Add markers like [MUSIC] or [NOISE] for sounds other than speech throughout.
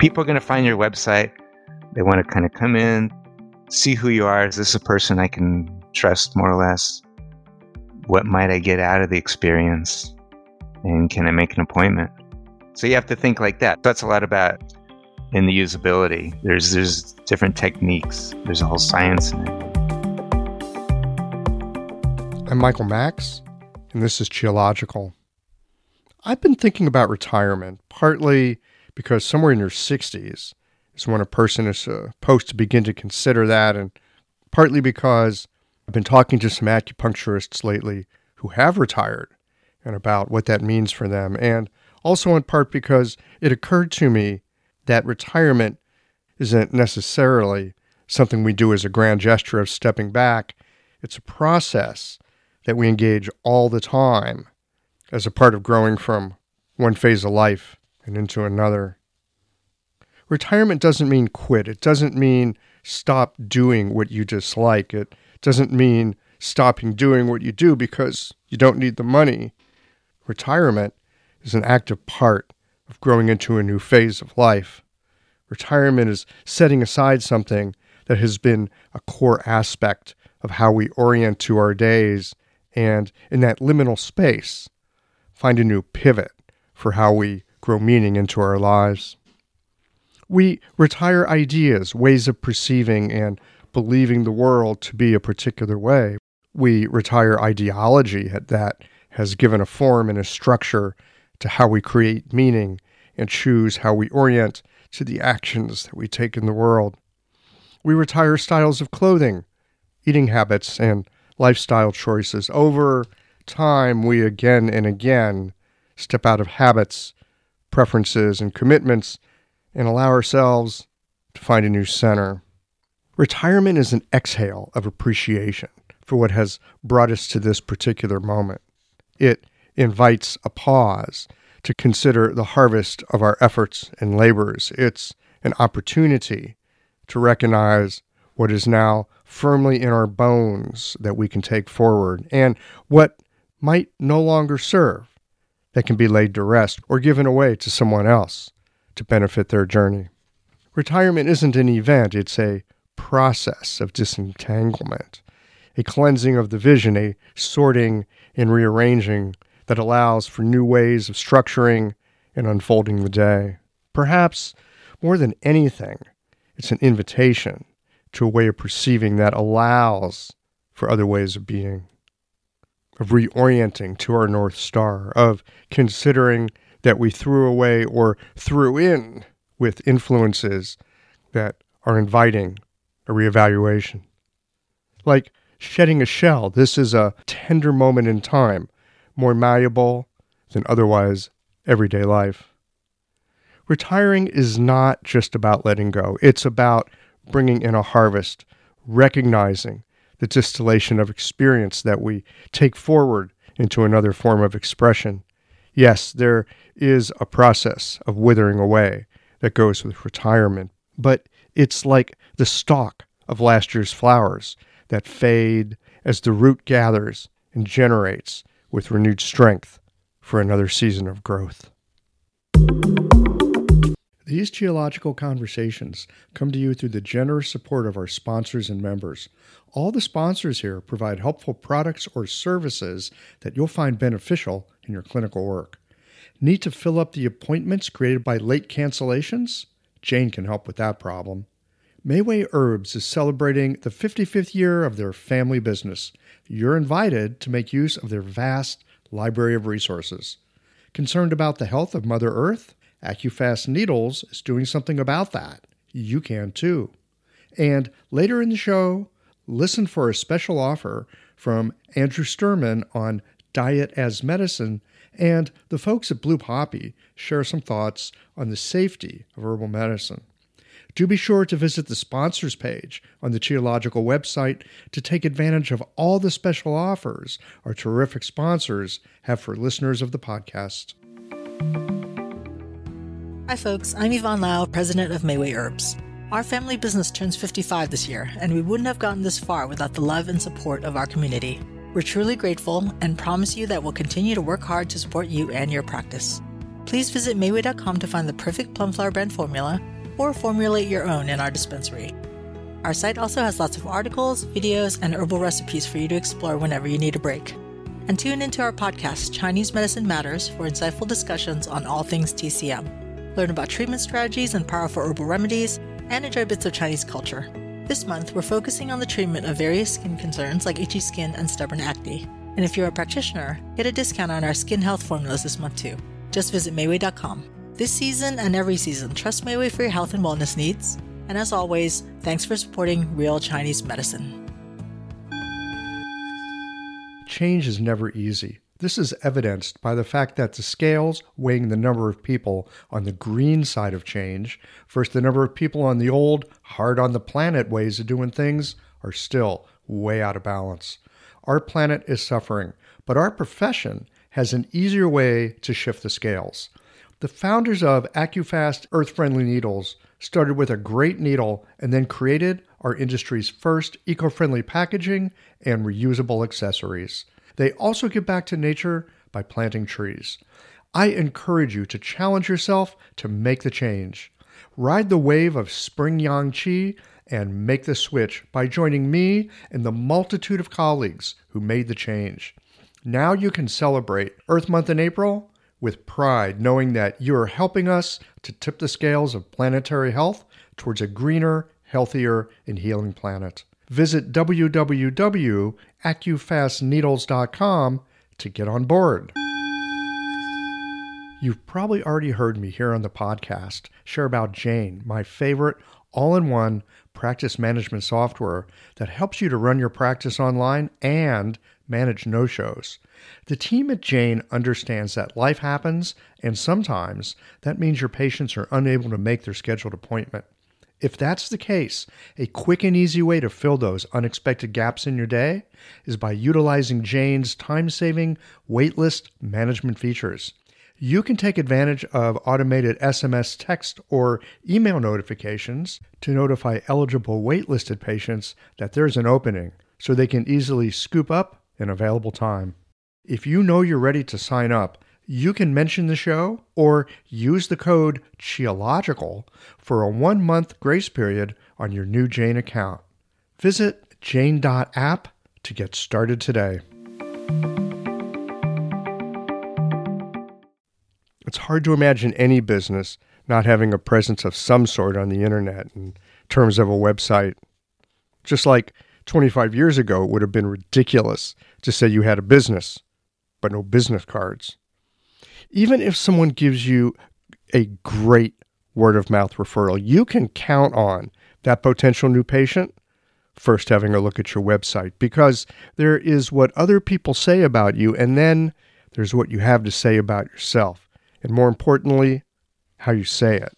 people are going to find your website. They want to kind of come in, see who you are. Is this a person I can trust more or less? What might I get out of the experience? And can I make an appointment? So you have to think like that. That's a lot about in the usability. There's there's different techniques. There's a whole science in it. I'm Michael Max, and this is Qiological. I've been thinking about retirement, partly because somewhere in your 60s is when a person is supposed to begin to consider that, and partly because I've been talking to some acupuncturists lately who have retired and about what that means for them, and also in part because it occurred to me that retirement isn't necessarily something we do as a grand gesture of stepping back. It's a process that we engage all the time as a part of growing from one phase of life and into another. Retirement doesn't mean quit. It doesn't mean stop doing what you dislike. It doesn't mean stopping doing what you do because you don't need the money. Retirement is an active part of growing into a new phase of life. Retirement is setting aside something that has been a core aspect of how we orient to our days, and in that liminal space, find a new pivot for how we grow meaning into our lives. We retire ideas, ways of perceiving and believing the world to be a particular way. We retire ideology that has given a form and a structure to how we create meaning and choose how we orient to the actions that we take in the world. We retire styles of clothing, eating habits, and lifestyle choices over time, we again and again step out of habits, preferences, and commitments and allow ourselves to find a new center. Retirement is an exhale of appreciation for what has brought us to this particular moment. It invites a pause to consider the harvest of our efforts and labors. It's an opportunity to recognize what is now firmly in our bones that we can take forward and what might no longer serve that can be laid to rest or given away to someone else to benefit their journey. Retirement isn't an event, it's a process of disentanglement, a cleansing of the vision, a sorting and rearranging that allows for new ways of structuring and unfolding the day. Perhaps more than anything, it's an invitation to a way of perceiving that allows for other ways of being of reorienting to our North Star, of considering that we threw away or threw in with influences that are inviting a reevaluation. Like shedding a shell, this is a tender moment in time, more malleable than otherwise everyday life. Retiring is not just about letting go, it's about bringing in a harvest, recognizing the distillation of experience that we take forward into another form of expression. Yes, there is a process of withering away that goes with retirement, but it's like the stalk of last year's flowers that fade as the root gathers and generates with renewed strength for another season of growth. These Qiological conversations come to you through the generous support of our sponsors and members. All the sponsors here provide helpful products or services that you'll find beneficial in your clinical work. Need to fill up the appointments created by late cancellations? Jane can help with that problem. Mayway Herbs is celebrating the 55th year of their family business. You're invited to make use of their vast library of resources. Concerned about the health of Mother Earth? AccuFast Needles is doing something about that. You can too. And later in the show, listen for a special offer from Andrew Sturman on diet as medicine, and the folks at Blue Poppy share some thoughts on the safety of herbal medicine. Do be sure to visit the sponsors page on the Qiological website to take advantage of all the special offers our terrific sponsors have for listeners of the podcast. Hi, folks. I'm Yvonne Lau, president of Mayway Herbs. Our family business turns 55 this year, and we wouldn't have gotten this far without the love and support of our community. We're truly grateful and promise you that we'll continue to work hard to support you and your practice. Please visit Mayway.com to find the perfect plum flower brand formula or formulate your own in our dispensary. Our site also has lots of articles, videos, and herbal recipes for you to explore whenever you need a break. And tune into our podcast, Chinese Medicine Matters, for insightful discussions on all things TCM. Learn about treatment strategies and powerful herbal remedies, and enjoy bits of Chinese culture. This month, we're focusing on the treatment of various skin concerns like itchy skin and stubborn acne. And if you're a practitioner, get a discount on our skin health formulas this month too. Just visit Mayway.com. This season and every season, trust Mayway for your health and wellness needs. And as always, thanks for supporting real Chinese medicine. Change is never easy. This is evidenced by the fact that the scales weighing the number of people on the green side of change versus the number of people on the old, hard on the planet ways of doing things are still way out of balance. Our planet is suffering, but our profession has an easier way to shift the scales. The founders of AccuFast earth friendly needles started with a great needle and then created our industry's first eco friendly packaging and reusable accessories. They also give back to nature by planting trees. I encourage you to challenge yourself to make the change. Ride the wave of spring yang qi and make the switch by joining me and the multitude of colleagues who made the change. Now you can celebrate Earth Month in April with pride, knowing that you are helping us to tip the scales of planetary health towards a greener, healthier, and healing planet. Visit www.accufastneedles.com to get on board. You've probably already heard me here on the podcast share about Jane, my favorite all in one practice management software that helps you to run your practice online and manage no shows. The team at Jane understands that life happens, and sometimes that means your patients are unable to make their scheduled appointment. If that's the case, a quick and easy way to fill those unexpected gaps in your day is by utilizing Jane's time saving waitlist management features. You can take advantage of automated SMS text or email notifications to notify eligible waitlisted patients that there's an opening so they can easily scoop up an available time. If you know you're ready to sign up, you can mention the show or use the code QIOLOGICAL for a one month grace period on your new Jane account. Visit jane.app to get started today. It's hard to imagine any business not having a presence of some sort on the internet in terms of a website. Just like 25 years ago, it would have been ridiculous to say you had a business, but no business cards even if someone gives you a great word of mouth referral, you can count on that potential new patient first having a look at your website because there is what other people say about you, and then there's what you have to say about yourself, and more importantly, how you say it.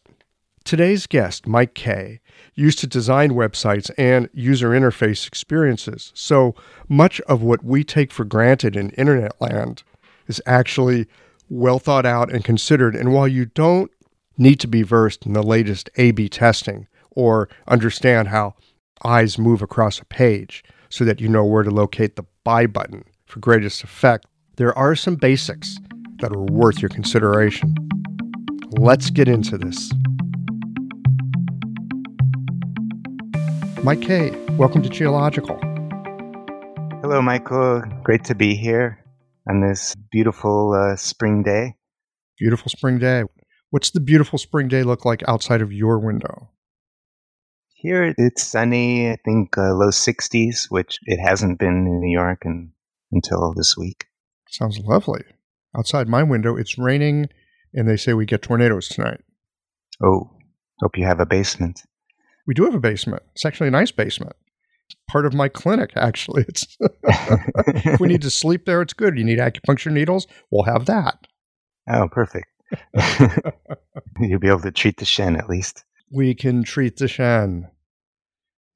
Today's guest, Mike Kay, used to design websites and user interface experiences, so much of what we take for granted in internet land is actually well thought out and considered. And while you don't need to be versed in the latest A B testing or understand how eyes move across a page so that you know where to locate the buy button for greatest effect, there are some basics that are worth your consideration. Let's get into this. Mike Kay, welcome to Qiological. Hello, Michael. Great to be here on this beautiful uh, spring day. Beautiful spring day. What's the beautiful spring day look like outside of your window? Here it's sunny, I think uh, low 60s, which it hasn't been in New York and, until this week. Sounds lovely. Outside my window, it's raining, and they say we get tornadoes tonight. Oh, hope you have a basement. We do have a basement. It's actually a nice basement part of my clinic. Actually, [LAUGHS] it's [LAUGHS] if we need to sleep there, it's good. You need acupuncture needles, we'll have that. Oh, perfect. [LAUGHS] You'll be able to treat the Shen at least. We can treat the Shen.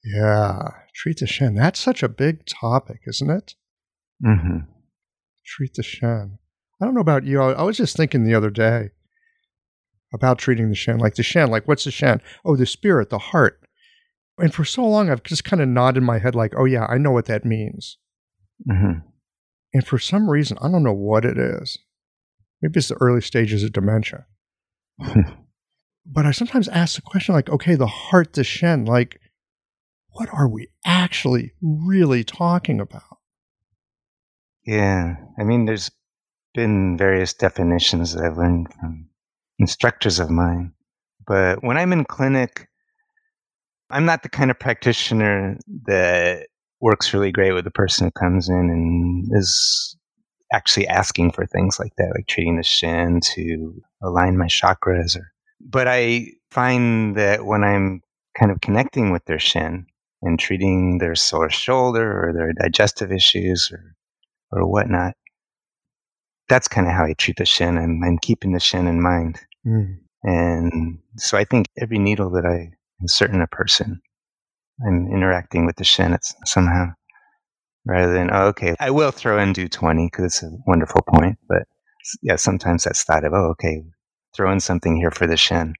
Yeah, treat the Shen. That's such a big topic, isn't it? Mm-hmm. Treat the Shen. I don't know about you. I was just thinking the other day about treating the Shen. Like the Shen, like what's the Shen? Oh, the spirit, the heart. And for so long, I've just kind of nodded my head, like, oh, yeah, I know what that means. Mm-hmm. And for some reason, I don't know what it is. Maybe it's the early stages of dementia. [LAUGHS] but I sometimes ask the question like, okay, the heart, the Shen, like, what are we actually really talking about? Yeah. I mean, there's been various definitions that I've learned from instructors of mine. But when I'm in clinic, I'm not the kind of practitioner that works really great with the person who comes in and is actually asking for things like that, like treating the Shen to align my chakras. Or, but I find that when I'm kind of connecting with their Shen and treating their sore shoulder or their digestive issues or, or whatnot, that's kind of how I treat the Shen. I'm, I'm keeping the Shen in mind. Mm. And so I think every needle that I insert in a person, I'm interacting with the Shen it's somehow rather than, oh, okay, I will throw in Du 20 because it's a wonderful point. But yeah, sometimes that's thought of, oh, okay, throw in something here for the Shen.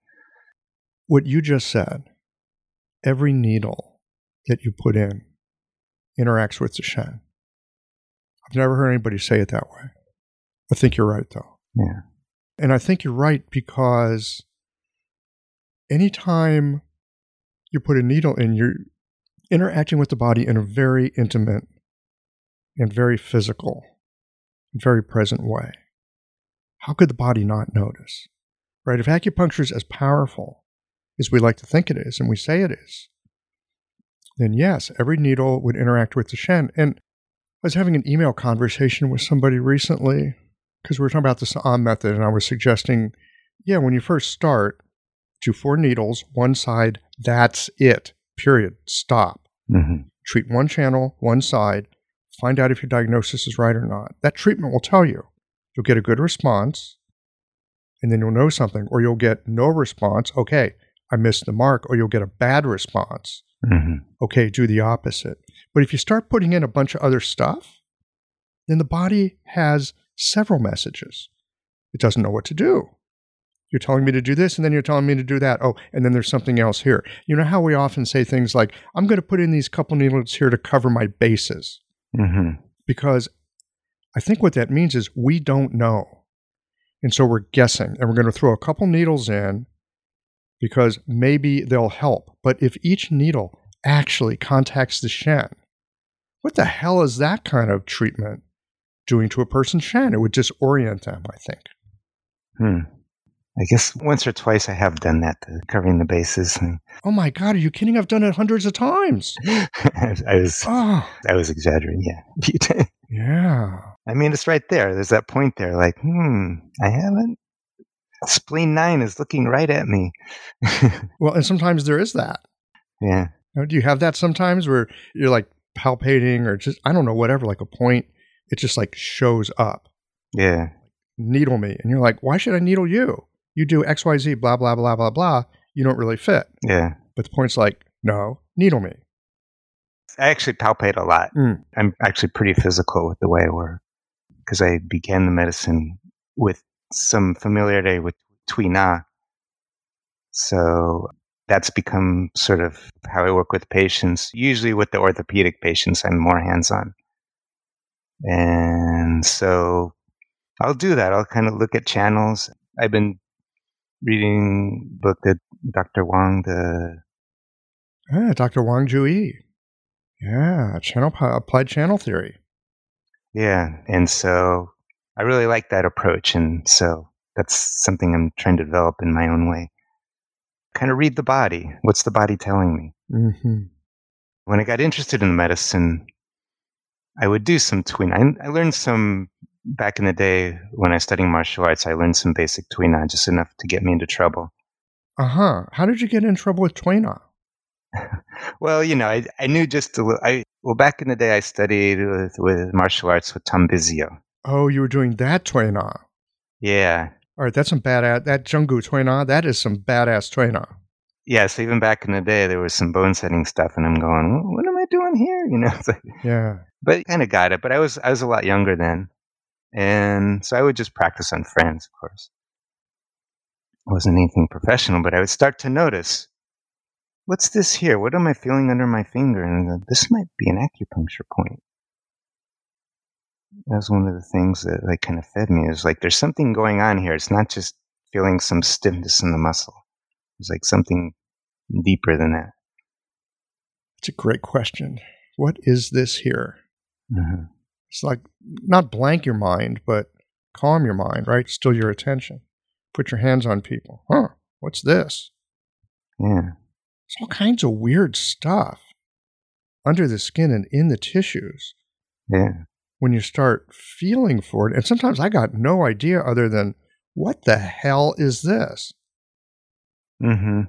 What you just said, every needle that you put in interacts with the Shen. I've never heard anybody say it that way. I think you're right, though. Yeah. And I think you're right because anytime you put a needle in, you're interacting with the body in a very intimate and very physical very present way. How could the body not notice? Right? If acupuncture is as powerful as we like to think it is, and we say it is, then yes, every needle would interact with the Shen. And I was having an email conversation with somebody recently because we were talking about the Saam method, and I was suggesting, yeah, when you first start, do four needles, one side, that's it, period, stop. Mm-hmm. Treat one channel, one side, find out if your diagnosis is right or not. That treatment will tell you. You'll get a good response, and then you'll know something, or you'll get no response. Okay, I missed the mark, or you'll get a bad response. Mm-hmm. Okay, do the opposite. But if you start putting in a bunch of other stuff, then the body has several messages. It doesn't know what to do. You're telling me to do this, and then you're telling me to do that. Oh, and then there's something else here. You know how we often say things like, I'm going to put in these couple needles here to cover my bases. Mm-hmm. Because I think what that means is we don't know. And so we're guessing, and we're going to throw a couple needles in because maybe they'll help. But if each needle actually contacts the Shen, what the hell is that kind of treatment? doing to a person's Shen. It would disorient them, I think. Hmm. I guess once or twice I have done that, covering the bases. Oh my God, are you kidding? I've done it hundreds of times. [LAUGHS] I was, oh. I was exaggerating. Yeah. [LAUGHS] yeah. I mean, it's right there. There's that point there. Like, hmm, I haven't. Spleen nine is looking right at me. [LAUGHS] well, and sometimes there is that. Yeah. Do you have that sometimes where you're like palpating or just I don't know whatever, like a point it just like shows up. Yeah. Needle me. And you're like, why should I needle you? You do XYZ, blah, blah, blah, blah, blah. You don't really fit. Yeah. But the point's like, no, needle me. I actually palpate a lot. Mm. I'm actually pretty physical with the way I work because I began the medicine with some familiarity with Tui Na. So that's become sort of how I work with patients. Usually with the orthopedic patients, I'm more hands on. And so I'll do that. I'll kind of look at channels. I've been reading book that Dr. Wang, the yeah, Dr. Wang Ju-Yi. Yeah, channel applied channel theory. Yeah, and so I really like that approach, and so that's something I'm trying to develop in my own way. Kind of read the body. What's the body telling me? Mm-hmm. When I got interested in medicine, I would do some Na. I, I learned some back in the day when I was studying martial arts. I learned some basic Tui Na, just enough to get me into trouble. Uh huh. How did you get in trouble with Tui Na? [LAUGHS] well, you know, I, I knew just a little. I well, back in the day, I studied with, with martial arts with Tom Bisio. Oh, you were doing that Tui Na. Yeah. All right, that's some badass. That Zheng Gu Tui Na, that is some badass Tui Na. Yeah, so even back in the day, there was some bone setting stuff, and I'm going, what am I doing here? [LAUGHS] You know, like, yeah but kind of got it. But I was I was a lot younger then, and so I would just practice on friends, of course. It wasn't anything professional, but I would start to notice, what's this here? What am I feeling under my finger? And this might be an acupuncture point. that was one of the things that like kind of fed me. It was like there's something going on here. It's not just feeling some stiffness in the muscle. It's like something deeper than that. It's a great question. What is this here? hmm It's like not blank your mind, but calm your mind, right? Still your attention. Put your hands on people. Huh, what's this? Yeah. It's all kinds of weird stuff under the skin and in the tissues Yeah. when you start feeling for it. And sometimes I got no idea other than, what the hell is this? Mm hmm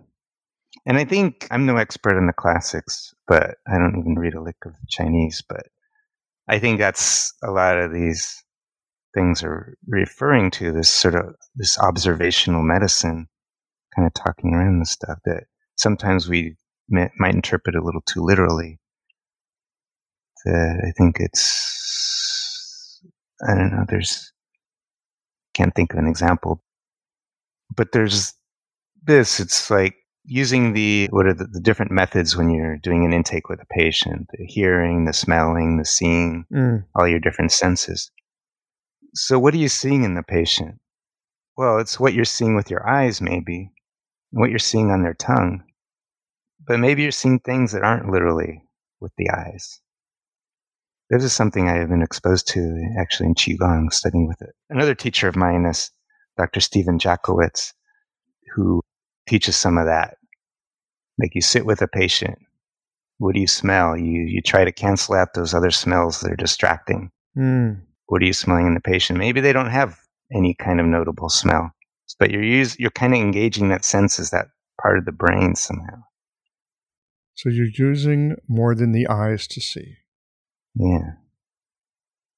And I think I'm no expert in the classics, but I don't even read a lick of Chinese. But I think that's a lot of these things are referring to this sort of this observational medicine, kind of talking around the stuff that sometimes we mi- might interpret a little too literally. That I think it's I don't know. There's can't think of an example, but there's this. It's like using the what are the, the different methods when you're doing an intake with a patient: the hearing, the smelling, the seeing, Mm, all your different senses. So, what are you seeing in the patient? Well, it's what you're seeing with your eyes, maybe, what you're seeing on their tongue. But maybe you're seeing things that aren't literally with the eyes. This is something I have been exposed to actually in Qigong, studying with it. Another teacher of mine is Dr. Stephen Jackowicz, who teaches some of that. Like you sit with a patient. What do you smell? You, you try to cancel out those other smells that are distracting mm, what are you smelling in the patient? Maybe they don't have any kind of notable smell, but you're use, you're kind of engaging that sense as that part of the brain somehow. So you're using more than the eyes to see. Yeah.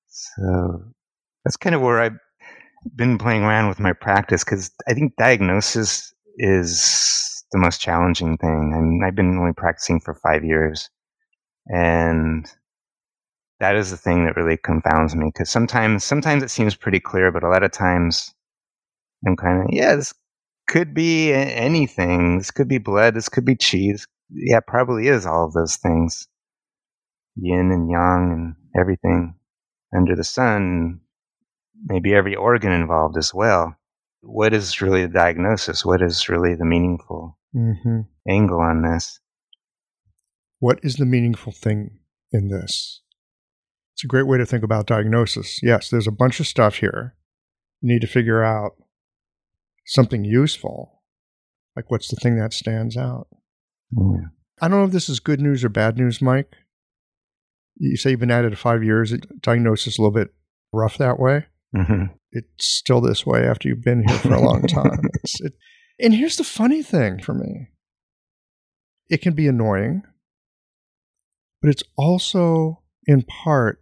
So that's kind of where I've been playing around with my practice because I think diagnosis is the most challenging thing. I mean, I've been only practicing for five years, and that is the thing that really confounds me because sometimes sometimes it seems pretty clear, but a lot of times I'm kind of yeah, this could be anything. This could be blood. This could be cheese. Yeah, probably is all of those things, yin and yang and everything under the sun. Maybe every organ involved as well. What is really the diagnosis? What is really the meaningful hmm angle on this? What is the meaningful thing in this? It's a great way to think about diagnosis. Yes, there's a bunch of stuff here. You need to figure out something useful. Like, what's the thing that stands out? Yeah. I don't know if this is good news or bad news, Mike. You say you've been at it five years. Diagnosis a little bit rough that way. Hmm It's still this way after you've been here for a long [LAUGHS] time. It, and here's the funny thing for me it can be annoying, but it's also in part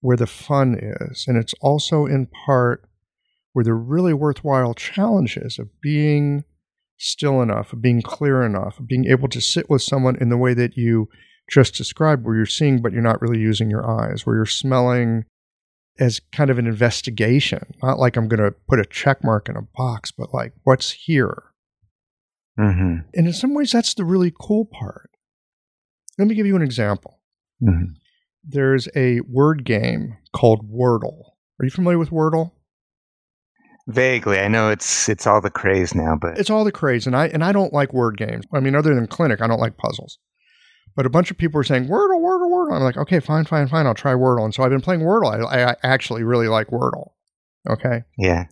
where the fun is. And it's also in part where the really worthwhile challenge is of being still enough, of being clear enough, of being able to sit with someone in the way that you just described, where you're seeing, but you're not really using your eyes, where you're smelling as kind of an investigation, not like I'm going to put a check mark in a box, but like what's here. hmm And in some ways, that's the really cool part. Let me give you an example. hmm There's a word game called Wordle. Are you familiar with Wordle? Vaguely, I know it's it's all the craze now, but It's all the craze, and I and I don't like word games. I mean, other than Clinic, I don't like puzzles. But a bunch of people are saying Wordle, Wordle, Wordle. I'm like, okay, fine, fine, fine. I'll try Wordle. And so I've been playing Wordle. I, I actually really like Wordle. Okay. yeah,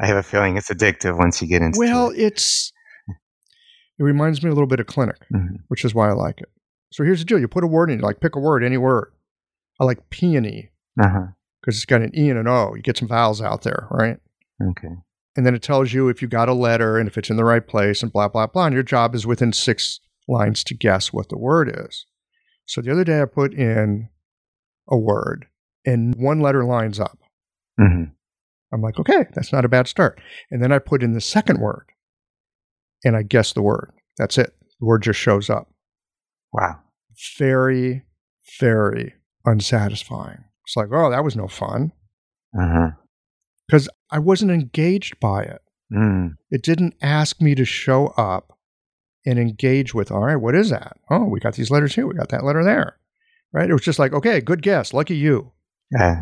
I have a feeling it's addictive once you get into it. Well, it. it's it reminds me a little bit of Clinic, Mhm. which is why I like it. So here's the deal: you put a word in, you like pick a word, any word. I like peony Uh-huh. because it's got an e and an o. You get some vowels out there, right? Okay. And then it tells you if you got a letter and if it's in the right place and blah blah blah. And your job is within six lines to guess what the word is. So the other day I put in a word and one letter lines up. hmm I'm like, okay, that's not a bad start. And then I put in the second word and I guess the word. That's it. The word just shows up. Wow. Very, very unsatisfying. It's like, oh, that was no fun Uh-huh. because I wasn't engaged by it. Mm. It didn't ask me to show up and engage with, all right, what is that? Oh, we got these letters here. We got that letter there. Right? It was just like, okay, good guess. Lucky you. Uh,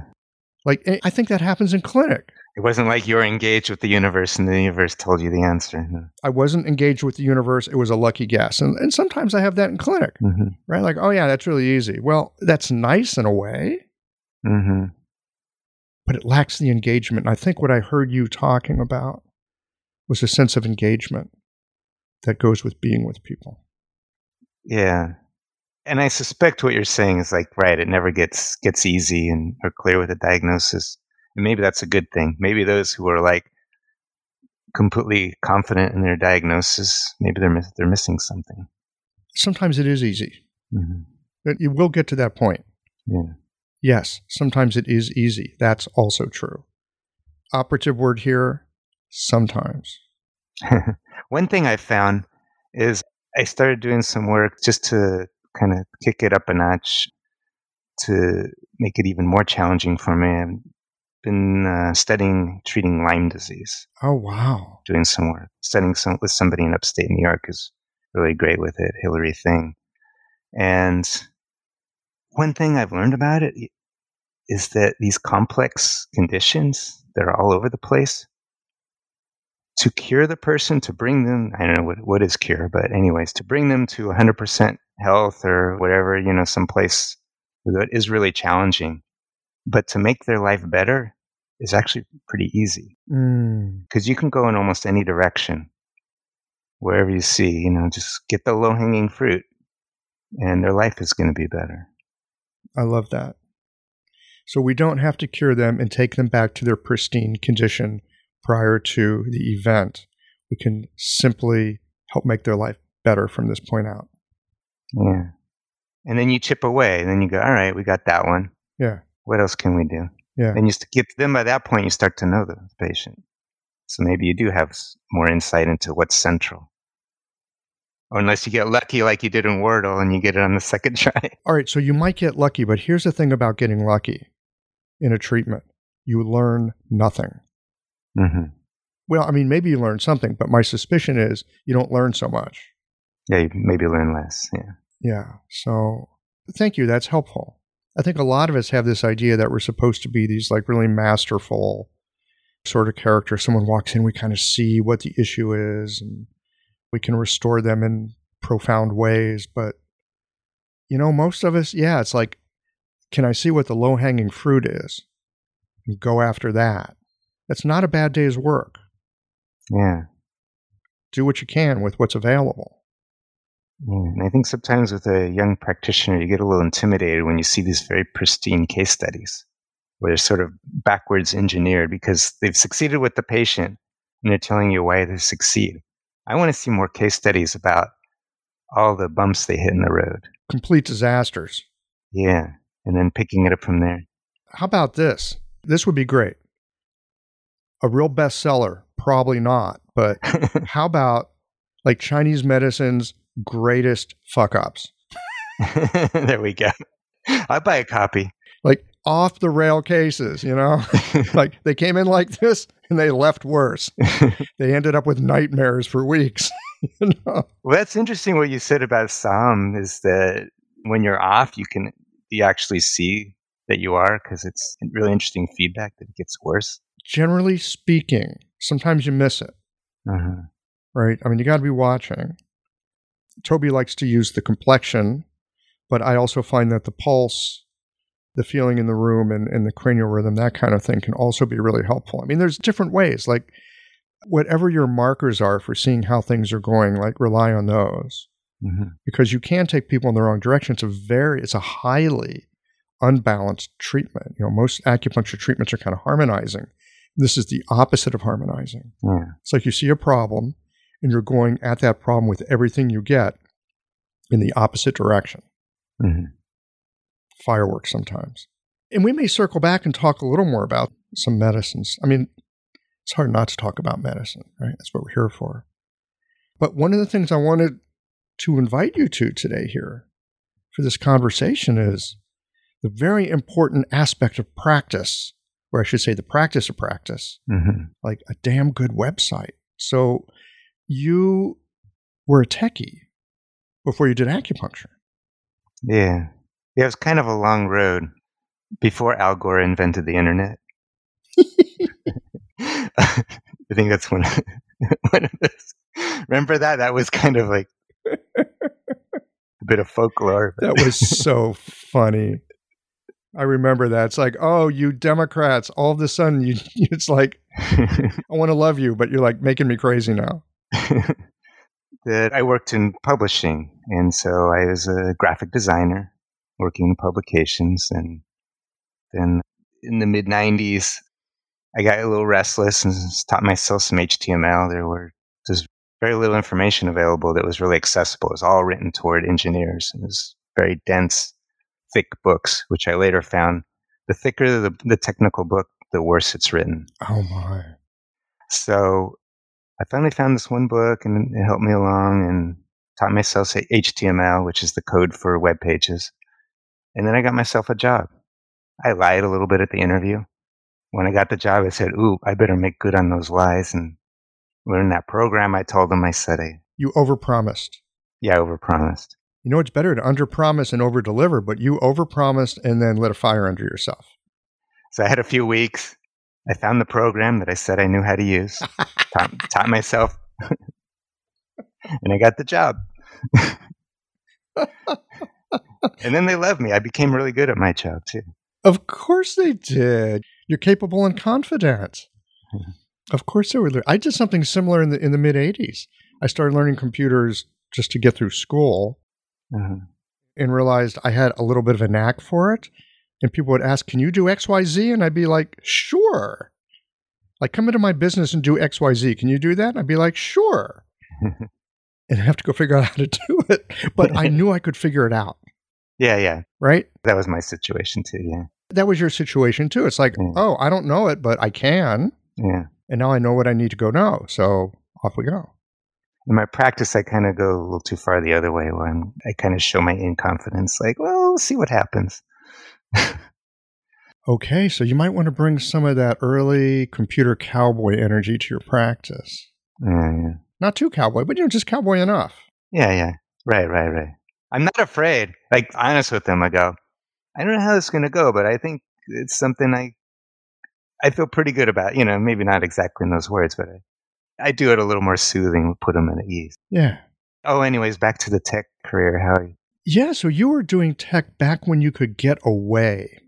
Like, eh, I think that happens in clinic. It wasn't like you were engaged with the universe and the universe told you the answer. No. I wasn't engaged with the universe. It was a lucky guess. And, and sometimes I have that in clinic, Mm-hmm. right? Like, oh, yeah, that's really easy. Well, that's nice in a way, Mm-hmm. but it lacks the engagement. And I think what I heard you talking about was a sense of engagement that goes with being with people. Yeah. And I suspect what you're saying is like, right, it never gets gets easy and or clear with a diagnosis. And maybe that's a good thing. Maybe those who are like completely confident in their diagnosis, maybe they're they're missing something. Sometimes it is easy. hmm But You will get to that point. Yeah. Yes, sometimes it is easy. That's also true. Operative word here sometimes. [LAUGHS] One thing I found is I started doing some work just to kind of kick it up a notch to make it even more challenging for me. I've been uh, studying treating Lyme disease, Oh, wow. doing some work. Studying some with somebody in upstate New York is really great with it, Hillary Thing. And one thing I've learned about it is that these complex conditions that are all over the place, to cure the person, to bring them, I don't know what, what is cure, but anyways, to bring them to 100% health or whatever, you know, someplace that is really challenging. But to make their life better is actually pretty easy Mm, because you can go in almost any direction, wherever you see, you know, just get the low hanging fruit and their life is going to be better. I love that. So we don't have to cure them and take them back to their pristine condition prior to the event. We can simply help make their life better from this point out. Yeah. And then you chip away, and then you go, all right, we got that one. Yeah. What else can we do? Yeah. And you get then by that point, you start to know the patient. So maybe you do have more insight into what's central. Or unless you get lucky like you did in Wordle and you get it on the [LAUGHS] second try. All right, so you might get lucky, but here's the thing about getting lucky in a treatment you learn nothing. Hmm Well, I mean, maybe you learn something, but my suspicion is you don't learn so much. Yeah, you maybe learn less. Yeah. Yeah. So thank you. That's helpful. I think a lot of us have this idea that we're supposed to be these like really masterful sort of characters. Someone walks in, we kind of see what the issue is and we can restore them in profound ways. But, you know, most of us, yeah, it's like, can I see what the low hanging fruit is and go after that? That's not a bad day's work. Yeah. Do what you can with what's available. Yeah, and I think sometimes with a young practitioner, you get a little intimidated when you see these very pristine case studies where they're sort of backwards engineered because they've succeeded with the patient and they're telling you why they succeed. I want to see more case studies about all the bumps they hit in the road. Complete disasters. Yeah. And then picking it up from there. How about this? This would be great. A real bestseller, probably not, but [LAUGHS] how about like Chinese medicine's greatest fuck ups? [LAUGHS] there we go. I'll buy a copy. Like off the rail cases, you know? [LAUGHS] like they came in like this and they left worse. They ended up with nightmares for weeks. you know? Well, that's interesting what you said about Saam is that when you're off, you can you actually see that you are because it's really interesting feedback that it gets worse. Generally speaking, sometimes you miss it, Uh-huh. right? I mean, you got to be watching. Toby likes to use the complexion, but I also find that the pulse, the feeling in the room, and, and the cranial rhythm, that kind of thing can also be really helpful. I mean, there's different ways. Like, whatever your markers are for seeing how things are going, like, rely on those Mhm. because you can take people in the wrong direction. It's a very, it's a highly unbalanced treatment. You know, most acupuncture treatments are kind of harmonizing. This is the opposite of harmonizing. Yeah. It's like you see a problem and you're going at that problem with everything you get in the opposite direction. Mhm. Fireworks sometimes. And we may circle back and talk a little more about some medicines. I mean, it's hard not to talk about medicine, right? That's what we're here for. But one of the things I wanted to invite you to today here for this conversation is the very important aspect of practice, or I should say the practice of practice, Mhm. like a damn good website. So you were a techie before you did acupuncture. Yeah. Yeah, it was kind of a long road. before Al Gore invented the internet. [LAUGHS] I think that's one, [LAUGHS] one of those. Remember that? That was kind of like [LAUGHS] a bit of folklore. That was so funny. I remember that. It's like, oh, you Democrats! All of a sudden, you, [LAUGHS] it's like, I want to love you, but you're like making me crazy now. [LAUGHS] that I worked in publishing, and so I was a graphic designer working in publications, and then in the mid '90s, I got a little restless and taught myself some HTML. There were there's very little information available that was really accessible. It was all written toward engineers. It was very dense, thick books, which I later found the thicker the, the technical book, the worse it's written. Oh my! So I finally found this one book, and it helped me along, and taught myself HTML, which is the code for web pages. And then I got myself a job. I lied a little bit at the interview when I got the job, I said, "Ooh, I better make good on those lies." And learn that program, I told them, I said, "I you overpromised." Yeah, I overpromised. You know, it's better to underpromise and overdeliver, but you overpromised and then lit a fire under yourself. So I had a few weeks. I found the program that I said I knew how to use, [LAUGHS] taught, taught myself, [LAUGHS] and I got the job. [LAUGHS] and then they loved me. I became really good at my job too. Of course they did. You're capable and confident. Mm-hmm. Of course they were. I did something similar in the in the mid '80s. I started learning computers just to get through school, mm-hmm. and realized I had a little bit of a knack for it. And people would ask, "Can you do X, Y, Z?" And I'd be like, "Sure." Like, come into my business and do X, Y, Z. Can you do that? And I'd be like, "Sure." [LAUGHS] and I have to go figure out how to [LAUGHS] do it. But I knew I could figure it out. Yeah, yeah. Right? That was my situation too, yeah. That was your situation too. It's like, yeah. oh, I don't know it, but I can. Yeah. And now I know what I need to go know. So off we go. In my practice, I kind of go a little too far the other way where I'm, I kind of show my inconfidence, like, well, we'll see what happens. [LAUGHS] okay, so you might want to bring some of that early computer cowboy energy to your practice. Yeah, yeah. Not too cowboy, but you know, just cowboy enough. Yeah, yeah. Right, right, right. I'm not afraid. Like honest with them, I go, I don't know how this is going to go, but I think it's something I I feel pretty good about. You know, maybe not exactly in those words, but I, I do it a little more soothing, put them at ease. Yeah. Oh, anyways, back to the tech career. How? Yeah, so you were doing tech back when you could get away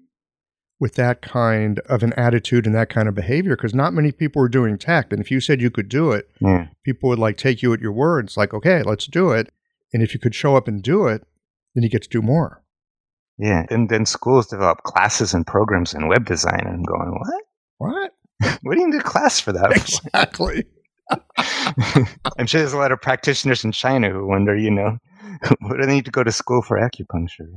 with that kind of an attitude and that kind of behavior because not many people were doing tech. And if you said you could do it, yeah. people would like take you at your words, like, okay, let's do it. And if you could show up and do it, then you get to do more. Yeah. And then schools develop classes and programs in web design. And I'm going, what? What? what do you need a class for that? [LAUGHS] Exactly. I'm sure there's a lot of practitioners in China who wonder, you know, [LAUGHS] what do they need to go to school for acupuncture?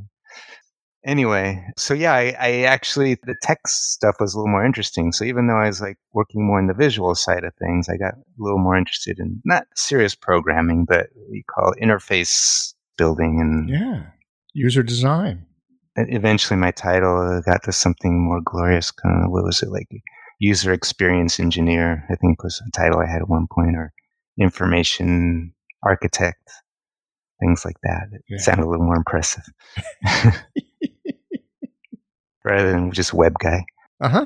Anyway, so yeah, I, I, actually, the tech stuff was a little more interesting. So even though I was like working more in the visual side of things, I got a little more interested in not serious programming, but we call interface building and yeah, user design. Eventually, my title got to something more glorious. Kind of, what was it like? User experience engineer, I think was a title I had at one point, or information architect, things like that. It yeah. sounded a little more impressive. [LAUGHS] [LAUGHS] rather than just web guy. Uh huh.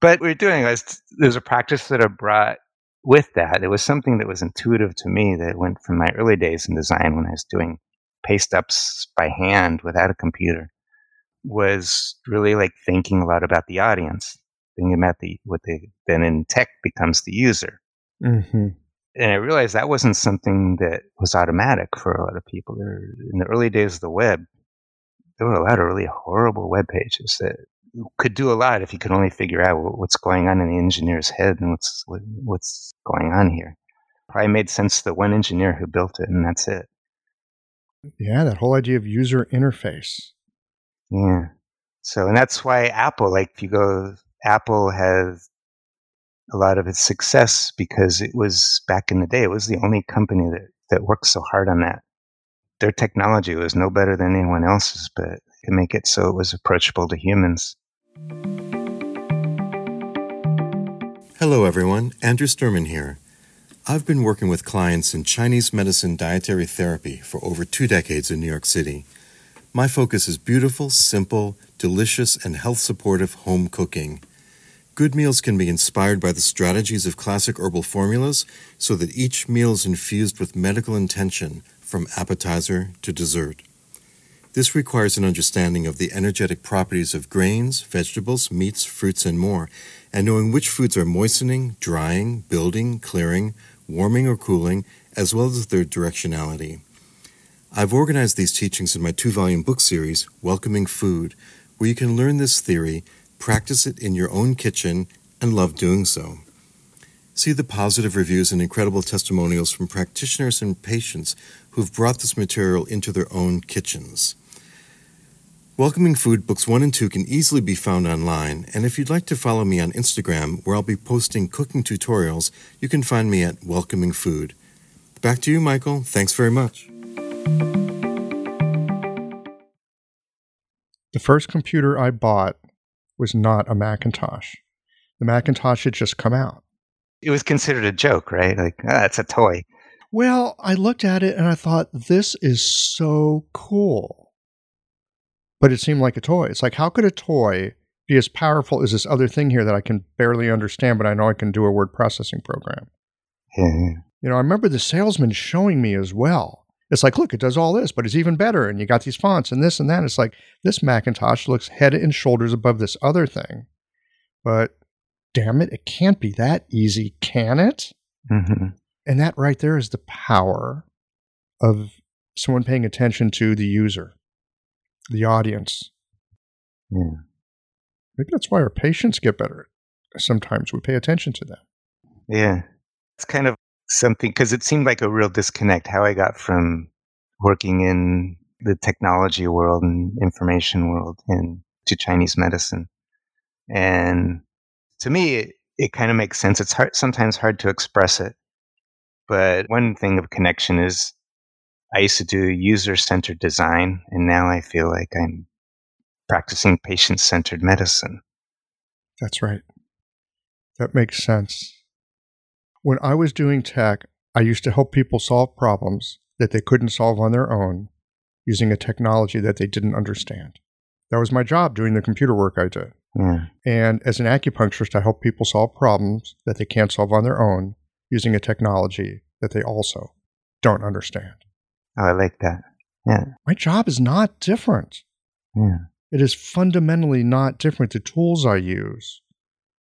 But we are doing was there's a practice that I brought with that. It was something that was intuitive to me that went from my early days in design when I was doing paste ups by hand without a computer was really like thinking a lot about the audience, thinking about the what they then in tech becomes the user. Mm-hmm. And I realized that wasn't something that was automatic for a lot of people. There, in the early days of the web, there were a lot of really horrible web pages that could do a lot if you could only figure out what's going on in the engineer's head and what's what's going on here. Probably made sense to the one engineer who built it, and that's it. Yeah, that whole idea of user interface. Yeah. So, and that's why Apple, like, if you go, Apple has a lot of its success because it was back in the day, it was the only company that, that worked so hard on that their technology was no better than anyone else's, but to make it so it was approachable to humans. Hello, everyone. Andrew Sturman here. I've been working with clients in Chinese medicine dietary therapy for over two decades in New York City. My focus is beautiful, simple, delicious and health supportive home cooking. Good meals can be inspired by the strategies of classic herbal formulas so that each meal is infused with medical intention from appetizer to dessert. This requires an understanding of the energetic properties of grains, vegetables, meats, fruits, and more, and knowing which foods are moistening, drying, building, clearing, warming, or cooling, as well as their directionality. I've organized these teachings in my two volume book series, Welcoming Food, where you can learn this theory, practice it in your own kitchen, and love doing so. See the positive reviews and incredible testimonials from practitioners and patients who've brought this material into their own kitchens. Welcoming Food Books 1 and 2 can easily be found online, and if you'd like to follow me on Instagram, where I'll be posting cooking tutorials, you can find me at Welcoming Food. Back to you, Michael. Thanks very much. The first computer I bought was not a Macintosh. The Macintosh had just come out. It was considered a joke, right? Like, ah, it's a toy. Well, I looked at it and I thought, this is so cool but it seemed like a toy. It's like, how could a toy be as powerful as this other thing here that I can barely understand, but I know I can do a word processing program? Yeah. You know, I remember the salesman showing me as well. It's like, look, it does all this, but it's even better. And you got these fonts and this and that. It's like, this Macintosh looks head and shoulders above this other thing. But damn it, it can't be that easy, can it? Mm-hmm. And that right there is the power of someone paying attention to the user the audience. Yeah. Maybe that's why our patients get better. Sometimes we pay attention to them. Yeah. It's kind of something because it seemed like a real disconnect how I got from working in the technology world and information world into Chinese medicine. And to me, it, it kind of makes sense. It's hard, sometimes hard to express it. But one thing of connection is I used to do user centered design, and now I feel like I'm practicing patient centered medicine. That's right. That makes sense. When I was doing tech, I used to help people solve problems that they couldn't solve on their own using a technology that they didn't understand. That was my job doing the computer work I did. Yeah. And as an acupuncturist, I help people solve problems that they can't solve on their own using a technology that they also don't understand. Oh, I like that. Yeah. My job is not different. Yeah. It is fundamentally not different. The tools I use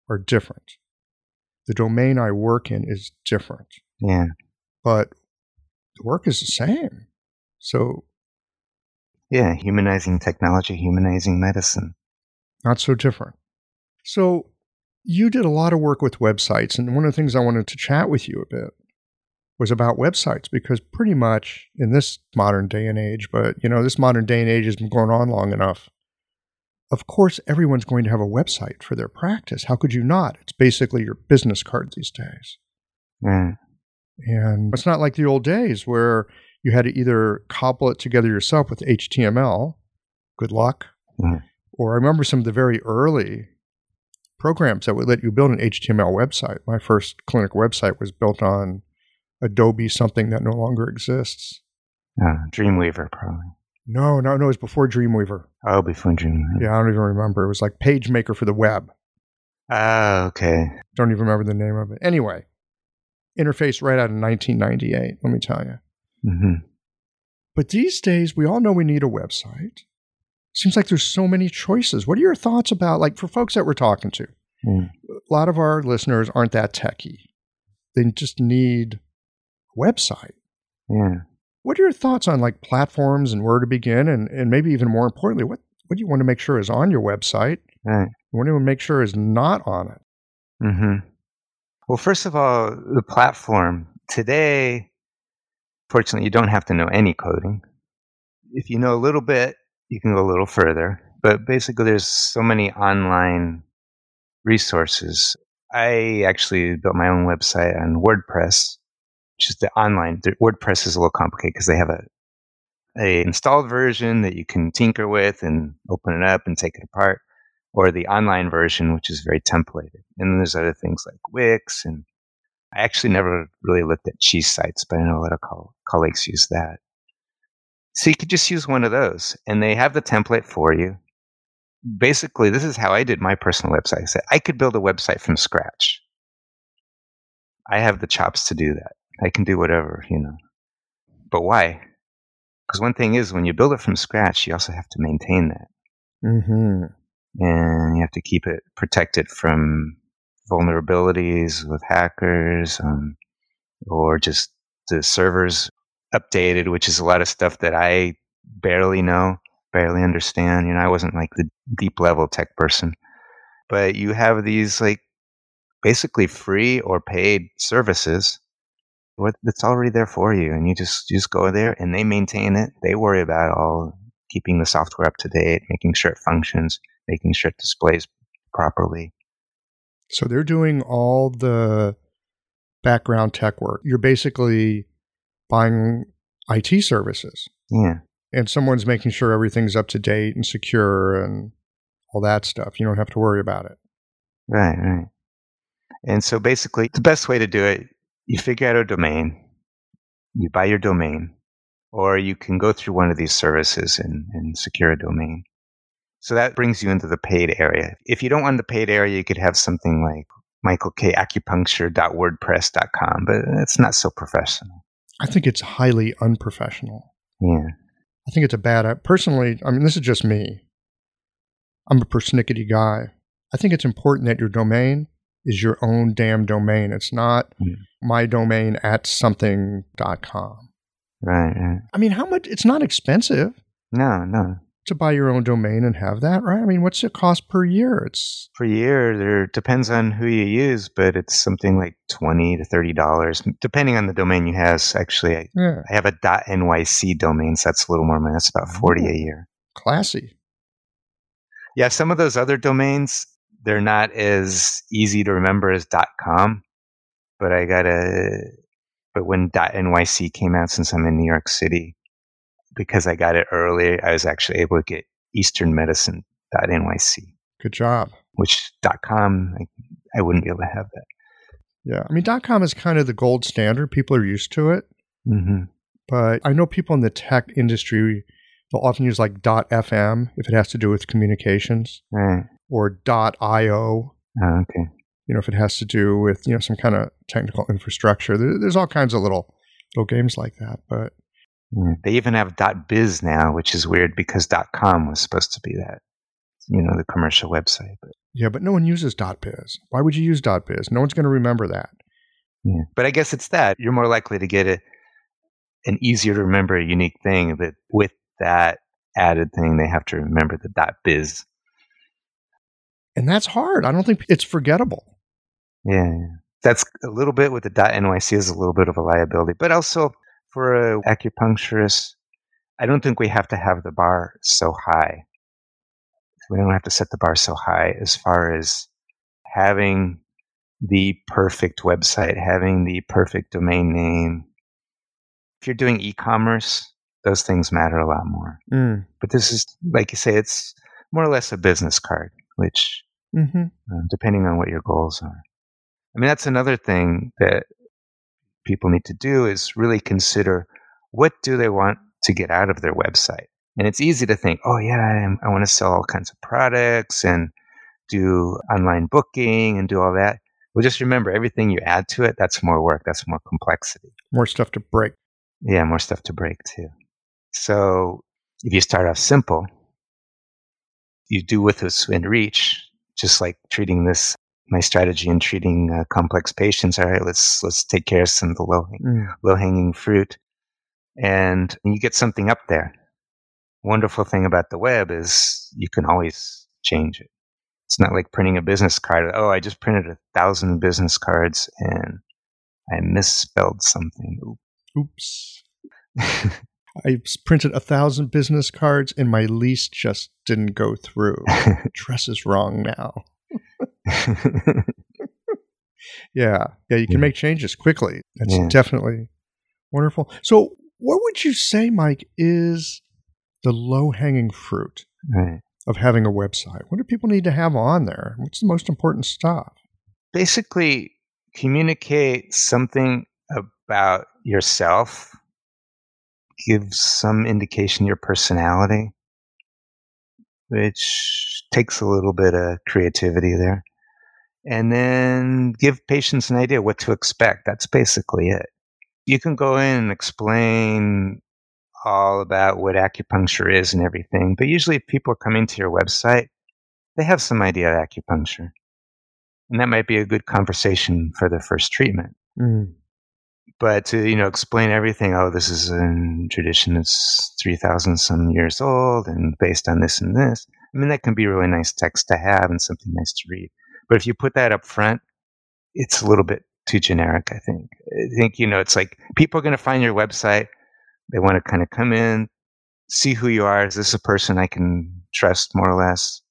are different. The domain I work in is different. Yeah. But the work is the same. So, yeah, humanizing technology, humanizing medicine. Not so different. So, you did a lot of work with websites, and one of the things I wanted to chat with you a bit was about websites because pretty much in this modern day and age, but you know, this modern day and age has been going on long enough. Of course, everyone's going to have a website for their practice. How could you not? It's basically your business card these days. Mm. And it's not like the old days where you had to either cobble it together yourself with HTML, good luck, mm. or I remember some of the very early programs that would let you build an HTML website. My first clinic website was built on Adobe something that no longer exists. Uh, Dreamweaver, probably. No, no, no. It was before Dreamweaver. Oh, before Dreamweaver. Yeah, I don't even remember. It was like PageMaker for the web. Oh, okay. Don't even remember the name of it. Anyway, interface right out of 1998, let me tell you. Mm-hmm. But these days, we all know we need a website. Seems like there's so many choices. What are your thoughts about, like, for folks that we're talking to? Mm. A lot of our listeners aren't that techy. They just need a website. Yeah. What are your thoughts on like platforms and where to begin, and and maybe even more importantly, what what do you want to make sure is on your website? Right. What do you want to make sure is not on it? Mm-hmm. Well, first of all, the platform today. Fortunately, you don't have to know any coding. If you know a little bit, you can go a little further. But basically, there's so many online resources. I actually built my own website on WordPress just the online WordPress is a little complicated because they have a a installed version that you can tinker with and open it up and take it apart, or the online version which is very templated. And then there's other things like Wix, and I actually never really looked at cheese sites, but I know a lot of co- colleagues use that. So you could just use one of those, and they have the template for you. basically, this is how I did my personal website. I said I could build a website from scratch. I have the chops to do that. I can do whatever, you know. But why? Because one thing is, when you build it from scratch, you also have to maintain that. Mm-hmm. And you have to keep it protected from vulnerabilities with hackers um, or just the servers updated, which is a lot of stuff that I barely know, barely understand. You know, I wasn't like the deep level tech person. But you have these like basically free or paid services what that's already there for you and you just you just go there and they maintain it they worry about all keeping the software up to date making sure it functions making sure it displays properly So they're doing all the background tech work. You're basically buying IT services, yeah and someone's making sure everything's up to date and secure and all that stuff. You don't have to worry about it. right right and so basically the best way to do it you figure out a domain you buy your domain or you can go through one of these services and, and secure a domain so that brings you into the paid area if you don't want the paid area you could have something like michaelkacupuncture.wordpress.com but it's not so professional I think it's highly unprofessional. yeah I think it's a bad. Personally, I mean, this is just me. I'm a persnickety guy. I think it's important that your domain is your own damn domain. It's not Mm. my domain at something.com. right right I mean, how much? It's not expensive no no to buy your own domain and have that, right? I mean, what's it cost per year? It's per year there depends on who you use but it's something like 20 to 30 dollars depending on the domain you have actually I, yeah, I have a .nyc domain so that's a little more money that's about 40 a year classy. yeah some of those other domains they're not as easy to remember as .com but I got a but when .nyc came out since I'm in New York City because I got it early I was actually able to get easternmedicine.nyc Good job. which .com I, I wouldn't be able to have that Yeah, I mean, .com is kind of the gold standard. People are used to it. hmm but I know people in the tech industry they'll often use like .fm if it has to do with communications right or .io oh, ah, okay you know if it has to do with you know some kind of technical infrastructure there, there's all kinds of little little games like that but Yeah. They even have .biz now, which is weird because .com was supposed to be that, you know, the commercial website. But yeah but no one uses .biz why would you use .biz no one's going to remember that yeah, but I guess it's that you're more likely to get a, an easier to remember unique thing. That with that added thing, they have to remember the .biz. and that's hard i don't think it's forgettable Yeah, that's a little bit with the .nyc is a little bit of a liability, but also for a acupuncturist, I don't think we have to have the bar so high. We don't have to set the bar so high as far as having the perfect website, having the perfect domain name. If you're doing e-commerce, those things matter a lot more. mm. But this is, like you say, it's more or less a business card, which hmm uh, depending on what your goals are. I mean, that's another thing that people need to do is really consider what do they want to get out of their website. And it's easy to think, oh yeah, I, I want to sell all kinds of products and do online booking and do all that. Well, just remember, everything you add to it, that's more work, that's more complexity. more stuff to break Yeah, more stuff to break too. So if you start off simple, you do with this in reach, just like treating this my strategy in treating uh, complex patients. All right, let's let's take care of some of the low Mm. low hanging fruit, and you get something up there. Wonderful thing about the web is you can always change it. It's not like printing a business card. Oh, I just printed a thousand business cards and I misspelled something. oops [LAUGHS] I printed a thousand business cards and my lease just didn't go through. [LAUGHS] Dress is wrong now. [LAUGHS] Yeah. Yeah, you can Yeah. make changes quickly. That's Yeah. definitely wonderful. So, what would you say, Mike, is the low hanging fruit right. of having a website? What do people need to have on there? What's the most important stuff? basically communicate something about yourself give some indication your personality which takes a little bit of creativity there. And then give patients an idea what to expect. That's basically it. You can go in and explain all about what acupuncture is and everything, but usually if people are coming to your website, they have some idea of acupuncture. And that might be a good conversation for their first treatment. Mm. But to, you know, explain everything, oh, this is a tradition that's 3,000 some years old and based on this and this. I mean, that can be really nice text to have and something nice to read. But if you put that up front, it's a little bit too generic, I think. I think, you know, it's like people are going to find your website. They want to kind of come in, see who you are. Is this a person I can trust more or less?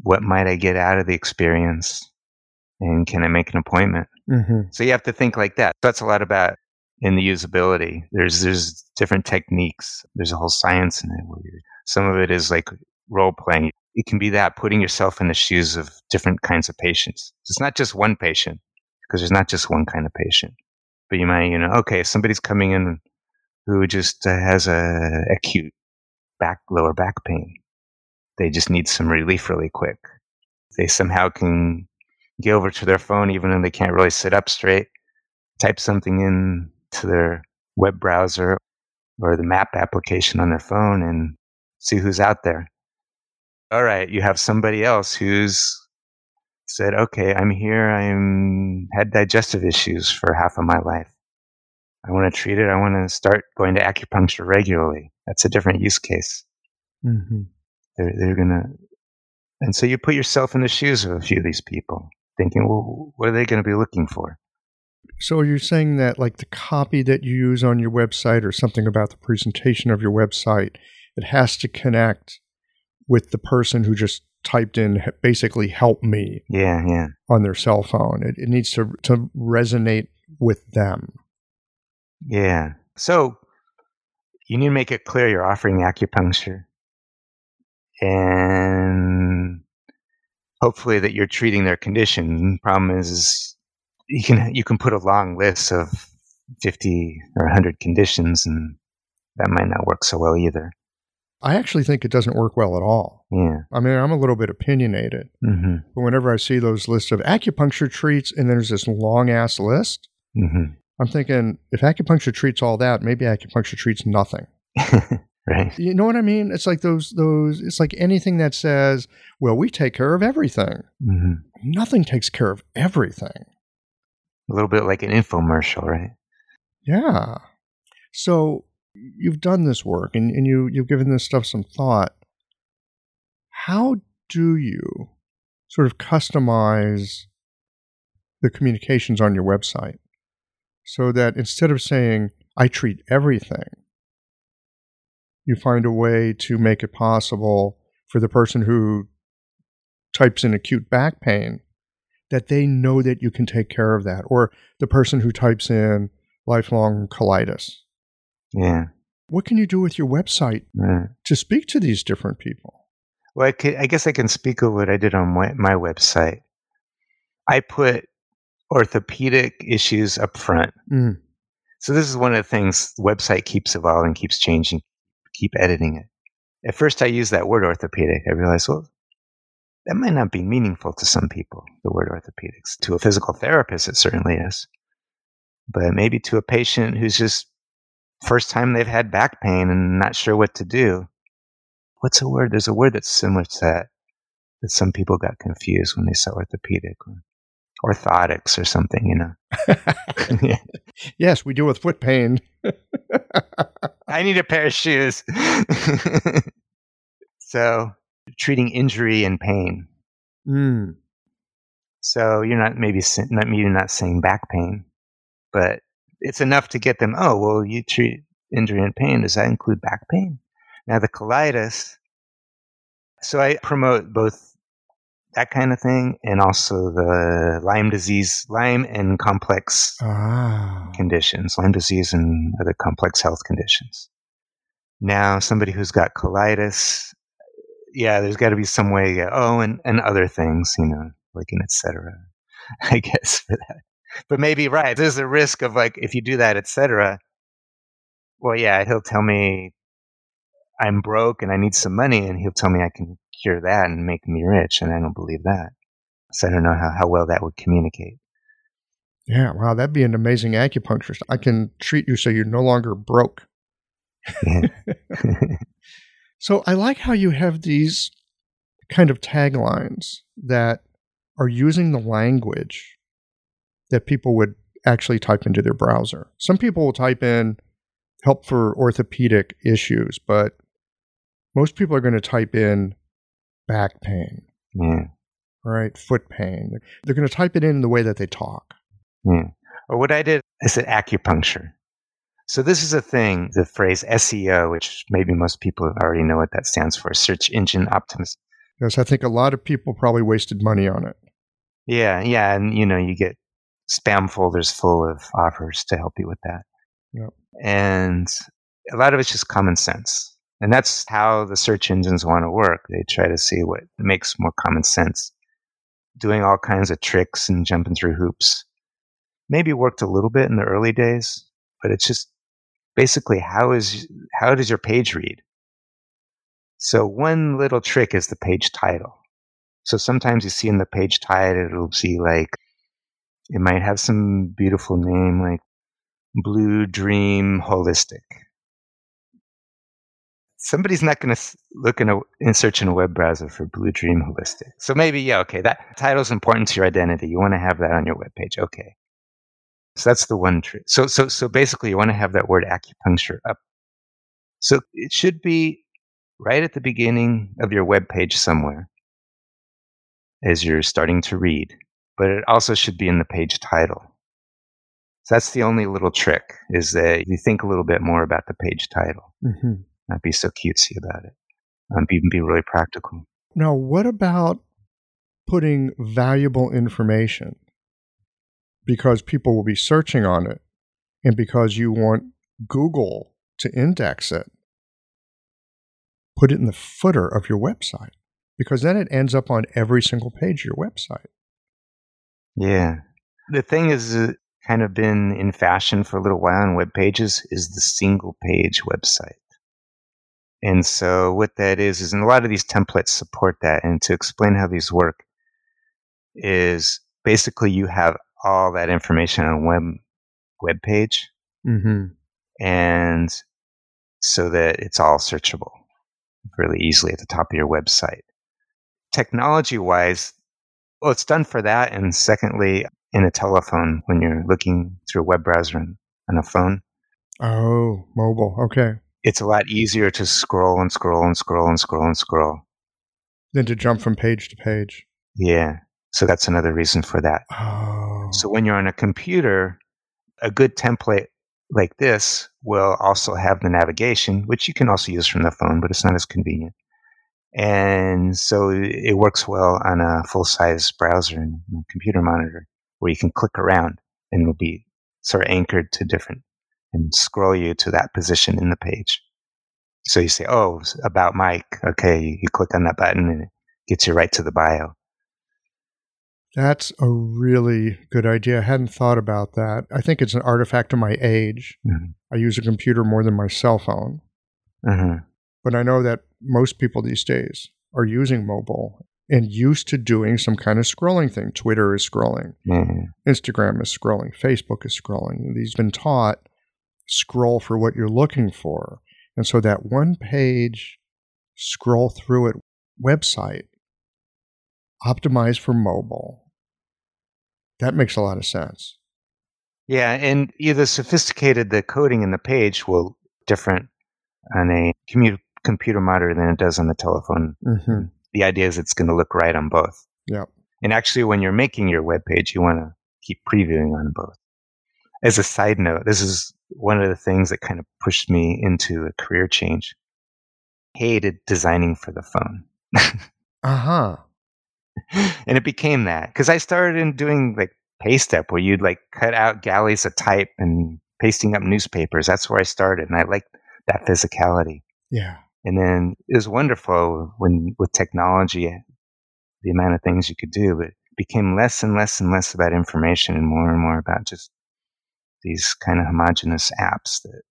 What might I get out of the experience? And can I make an appointment? Hmm So you have to think like that. That's a lot about in the usability. There's there's different techniques. There's a whole science in it. Where some of it is like role playing. It can be that putting yourself in the shoes of different kinds of patients. It's not just one patient because there's not just one kind of patient. But you might, you know, okay, if somebody's coming in who just uh, has a acute back lower back pain. They just need some relief really quick. They somehow can get over to their phone even though they can't really sit up straight, type something in to their web browser or the map application on their phone and see who's out there. All right, you have somebody else who's said, "Okay, I'm here. I'm had digestive issues for half of my life. I want to treat it. I want to start going to acupuncture regularly. That's a different use case. hmm They're they're gonna, and so you put yourself in the shoes of a few of these people, thinking, well, what are they going to be looking for? So you're saying that like the copy that you use on your website or something about the presentation of your website, it has to connect with the person who just typed in basically help me Yeah, yeah, on their cell phone. It, it needs to, to resonate with them. yeah. So you need to make it clear you're offering acupuncture, and hopefully that you're treating their condition. Problem is, is you can you can put a long list of fifty or hundred conditions, and that might not work so well either. I actually think it doesn't work well at all. Yeah. I mean, I'm a little bit opinionated, hmm but whenever I see those lists of acupuncture treats and there's this long ass list, hmm I'm thinking if acupuncture treats all that, maybe acupuncture treats nothing. [LAUGHS] right. You know what I mean? It's like those those it's like anything that says, "Well, we take care of everything." hmm Nothing takes care of everything. A little bit like an infomercial, right? Yeah. So you've done this work and, and you you've given this stuff some thought. How do you sort of customize the communications on your website so that instead of saying I treat everything, you find a way to make it possible for the person who types in acute back pain that they know that you can take care of that or the person who types in lifelong colitis. Yeah. What can you do with your website Right. to speak to these different people? Well, I, ca- I guess I can speak of what I did on my, my website. I put orthopedic issues up front. Mm. So this is one of the things the website keeps evolving, keeps changing, keep editing it. At first, I used that word orthopedic. I realized, well, that might not be meaningful to some people, the word orthopedics. To a physical therapist, it certainly is. But maybe to a patient who's just first time they've had back pain and not sure what to do. What's a word? There's a word that's similar to that, that some people got confused when they saw orthopedic or orthotics or something, you know. Yeah. [LAUGHS] Yes, we deal with foot pain. [LAUGHS] I need a pair of shoes. [LAUGHS] so, treating injury and pain. Mm. So you're not maybe not maybe not saying back pain, but it's enough to get them. Oh, well, you treat injury and pain. Does that include back pain? Now the colitis. So I promote both that kind of thing and also the Lyme disease, Lyme and complex Ah. conditions, Lyme disease and other complex health conditions. Now, somebody who's got colitis, yeah, there's got to be some way. uh, Oh, and, and other things, you know, like an et cetera, [LAUGHS] I guess for that. But maybe right. There's a risk of like if you do that, et cetera. Well, yeah, he'll tell me I'm broke and I need some money, and he'll tell me I can cure that and make me rich. And I don't believe that. So I don't know how, how well that would communicate. Yeah, wow, that'd be an amazing acupuncturist. I can treat you so you're no longer broke. Yeah. [LAUGHS] [LAUGHS] So I like how you have these kind of taglines that are using the language that people would actually type into their browser. Some people will type in help for orthopedic issues, but most people are going to type in back pain, yeah. right? Foot pain. They're going to type it in the way that they talk. Hmm. Yeah. Or what I did, I said acupuncture. So this is a thing, the phrase SEO, which maybe most people already know what that stands for, search engine optimization. Yes, I think a lot of people probably wasted money on it. Yeah, yeah, and you know, you get spam folders full of offers to help you with that. Yep. And a lot of it's just common sense. And that's how the search engines want to work. They try to see what makes more common sense. Doing all kinds of tricks and jumping through hoops. Maybe worked a little bit in the early days, but it's just basically how is how does your page read? So one little trick is the page title. So sometimes you see in the page title it'll be like it might have some beautiful name like Blue Dream Holistic. Somebody's not going to look in a in search in a web browser for Blue Dream Holistic. So maybe yeah, okay, that title is important to your identity. You want to have that on your web page. Okay. So that's the one trick. So so so basically, you want to have that word acupuncture up. So it should be right at the beginning of your web page somewhere, as you're starting to read. But it also should be in the page title. So that's the only little trick is that you think a little bit more about the page title, Mm-hmm. Not be so cutesy about it, um, be be really practical. Now, what about putting valuable information? Because people will be searching on it and because you want Google to index it, put it in the footer of your website because then it ends up on every single page of your website. Yeah. The thing is uh, kind of been in fashion for a little while on web pages is the single page website. And so what that is is and a lot of these templates support that and to explain how these work is basically you have all that information on a web web page Mm-hmm. and so that it's all searchable really easily at the top of your website. Technology wise, well, it's done for that. And secondly, in a telephone, when you're looking through a web browser on, on a phone, Oh, mobile. Okay. It's a lot easier to scroll and scroll and scroll and scroll and scroll. than to jump from page to page. Yeah. So that's another reason for that. Oh. So when you're on a computer, a good template like this will also have the navigation, which you can also use from the phone, but it's not as convenient. And so it works well on a full size browser and computer monitor where you can click around and it'll be sort of anchored to different and scroll you to that position in the page. So you say, oh, about Mike. Okay. You click on that button and it gets you right to the bio. That's a really good idea. I hadn't thought about that. I think it's an artifact of my age. Mhm. I use a computer more than my cell phone. Uh-huh. But I know that most people these days are using mobile and used to doing some kind of scrolling thing. Twitter is scrolling, Yeah. Instagram is scrolling, Facebook is scrolling. These been taught scroll for what you're looking for. And so that one page scroll through it website optimized for mobile. That makes a lot of sense. Yeah, and either sophisticated the coding in the page will different on a commu- computer monitor than it does on the telephone. hmm The idea is it's going to look right on both. Yep. And actually, when you're making your web page, you want to keep previewing on both. As a side note, this is one of the things that kind of pushed me into a career change. Hated designing for the phone. [LAUGHS] Uh huh. and it became that because I started in doing like paste-up where you'd like cut out galleys of type and pasting up newspapers. That's where I started, and I liked that physicality. Yeah. And then it was wonderful when with technology, the amount of things you could do, but it became less and less and less about information and more and more about just these kind of homogenous apps that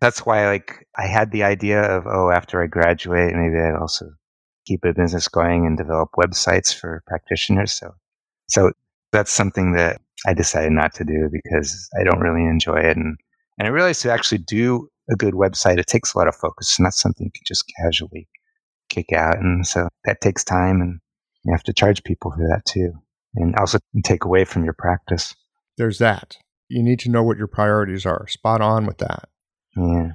that's why like I had the idea of oh after I graduate maybe I'd also keep a business going and develop websites for practitioners. So, so that's something that I decided not to do because I don't really enjoy it. And, and I realized to actually do a good website, it takes a lot of focus. It's not something you can just casually kick out. And so that takes time and you have to charge people for that too. And also take away from your practice. There's that. You need to know what your priorities are. Spot on with that. Yeah.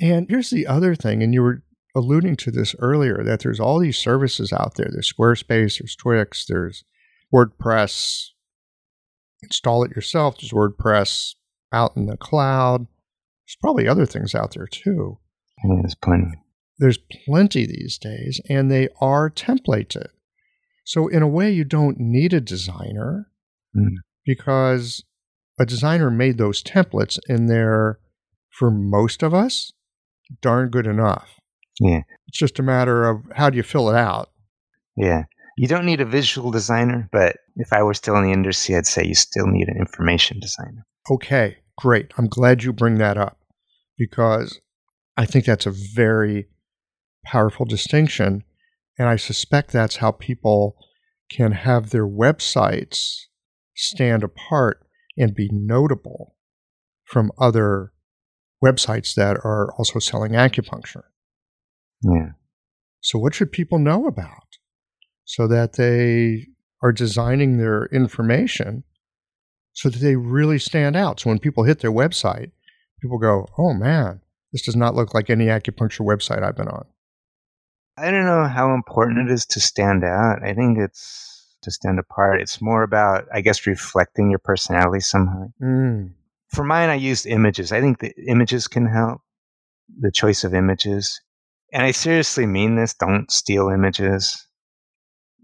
And here's the other thing, and you were alluding to this earlier that there's all these services out there. There's Squarespace, there's Wix, there's WordPress. Install it yourself. There's WordPress out in the cloud. There's probably other things out there too. Yeah, there's plenty. There's plenty these days, and they are templated. So, in a way, you don't need a designer Mm. because a designer made those templates, and they're, for most of us, darn good enough. Yeah. It's just a matter of how do you fill it out. Yeah. You don't need a visual designer, but if I were still in the industry, I'd say you still need an information designer. Okay, great. I'm glad you bring that up because I think that's a very powerful distinction. And I suspect that's how people can have their websites stand apart and be notable from other websites that are also selling acupuncture. Yeah. So, what should people know about so that they are designing their information so that they really stand out? So, when people hit their website, people go, oh man, this does not look like any acupuncture website I've been on. I don't know how important it is to stand out. I think it's to stand apart. It's more about, I guess, reflecting your personality somehow. Mm. For mine, I used images. I think the images can help, the choice of images. And I seriously mean this. Don't steal images.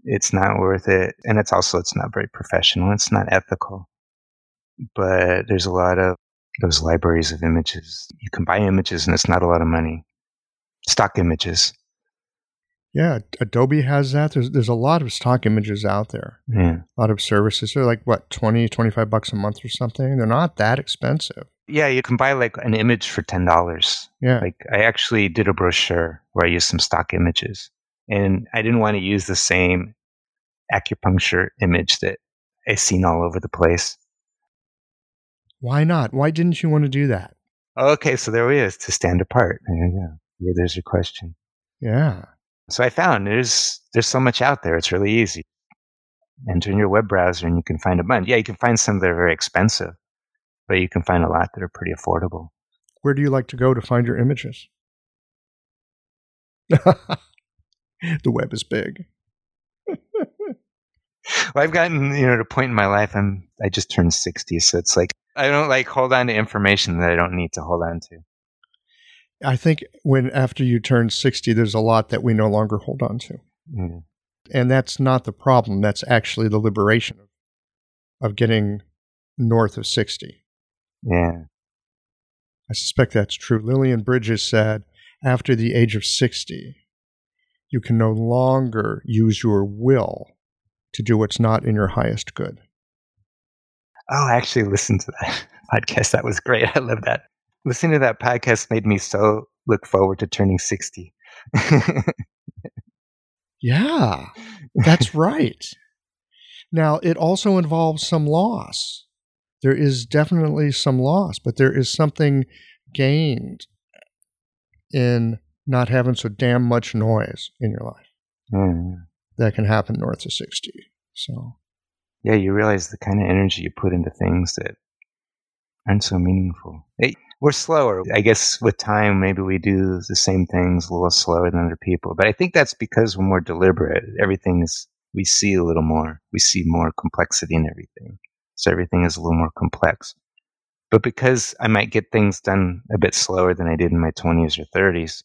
It's not worth it. And it's also, it's not very professional. It's not ethical. But there's a lot of those libraries of images. You can buy images and it's not a lot of money. Stock images. Yeah, Adobe has that. There's, there's a lot of stock images out there, Yeah. a lot of services. They're like, what, 20, 25 bucks a month or something? They're not that expensive. Yeah, you can buy like an image for ten dollars. Yeah. Like I actually did a brochure where I used some stock images, and I didn't want to use the same acupuncture image that I've seen all over the place. Why not? Why didn't you want to do that? Okay, so there it is to stand apart. There you go. Yeah, there's your question. Yeah. So I found there's there's so much out there. It's really easy. Enter in your web browser and you can find a bunch. Yeah, you can find some that are very expensive, but you can find a lot that are pretty affordable. Where do you like to go to find your images? [LAUGHS] the web is big. [LAUGHS] Well, I've gotten you know to a point in my life. I'm I just turned sixty, so it's like I don't like hold on to information that I don't need to hold on to. I think when after you turn 60, there's a lot that we no longer hold on to. Mm. And that's not the problem. That's actually the liberation of, of getting north of 60. Yeah, I suspect that's true. Lillian Bridges said after the age of 60, you can no longer use your will to do what's not in your highest good. Oh, I actually listened to that [LAUGHS] podcast. That was great. I love that. Listening to that podcast made me so look forward to turning 60. Yeah, that's right. Now, it also involves some loss. There is definitely some loss, but there is something gained in not having so damn much noise in your life Mm. that can happen north of 60. So, Yeah, you realize the kind of energy you put into things that aren't so meaningful. Hey, we're slower. I guess with time, maybe we do the same things a little slower than other people. But I think that's because we're more deliberate. Everything is, we see a little more. We see more complexity in everything. So everything is a little more complex. But because I might get things done a bit slower than I did in my 20s or 30s,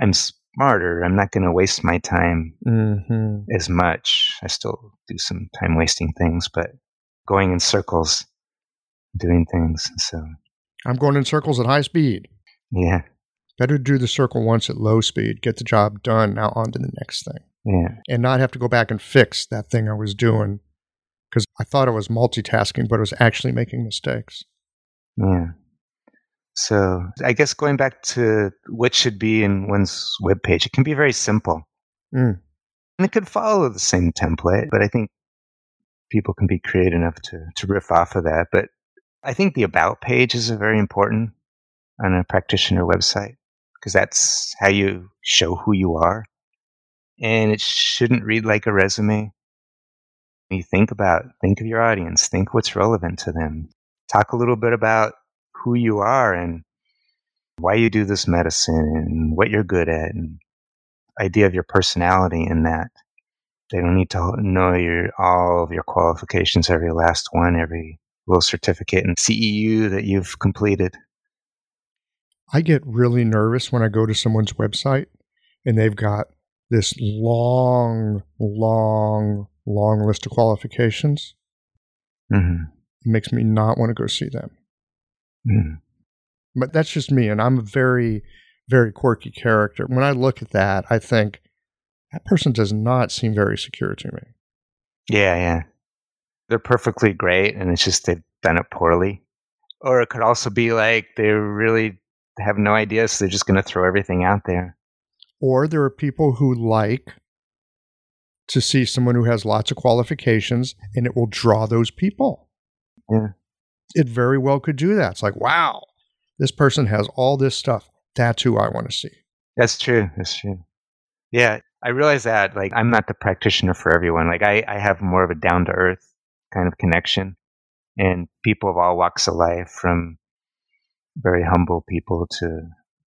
I'm smarter. I'm not going to waste my time hmm as much. I still do some time wasting things, but going in circles, doing things. So, I'm going in circles at high speed. yeah, Better do the circle once at low speed, get the job done, now on to the next thing, yeah, and not have to go back and fix that thing I was doing because I thought I was multitasking, but I was actually making mistakes. yeah. So, I guess going back to what should be in one's webpage, it can be very simple. Mm. And it could follow the same template, but I think people can be creative enough to, to riff off of that. But I think the about page is very important on a practitioner website because that's how you show who you are. And it shouldn't read like a resume. You think about, think of your audience, think what's relevant to them. Talk a little bit about who you are and why you do this medicine and what you're good at and idea of your personality in that. They don't need to know your all of your qualifications, every last one, every little certificate and CEU that you've completed. I get really nervous when I go to someone's website and they've got this long, long, long list of qualifications. Mm-hmm. It makes me not want to go see them. Mm-hmm. But that's just me. And I'm a very, very quirky character. When I look at that, I think that person does not seem very secure to me. Yeah, yeah. They're perfectly great, and it's just they've done it poorly. Or it could also be like they really have no idea, so they're just going to throw everything out there. Or there are people who like to see someone who has lots of qualifications and it will draw those people. Yeah. It very well could do that. It's like, wow, this person has all this stuff. That's who I want to see. That's true. That's true. Yeah, I realize that. Like, I'm not the practitioner for everyone. Like, I, I have more of a down to earth kind of connection, and people of all walks of life, from very humble people to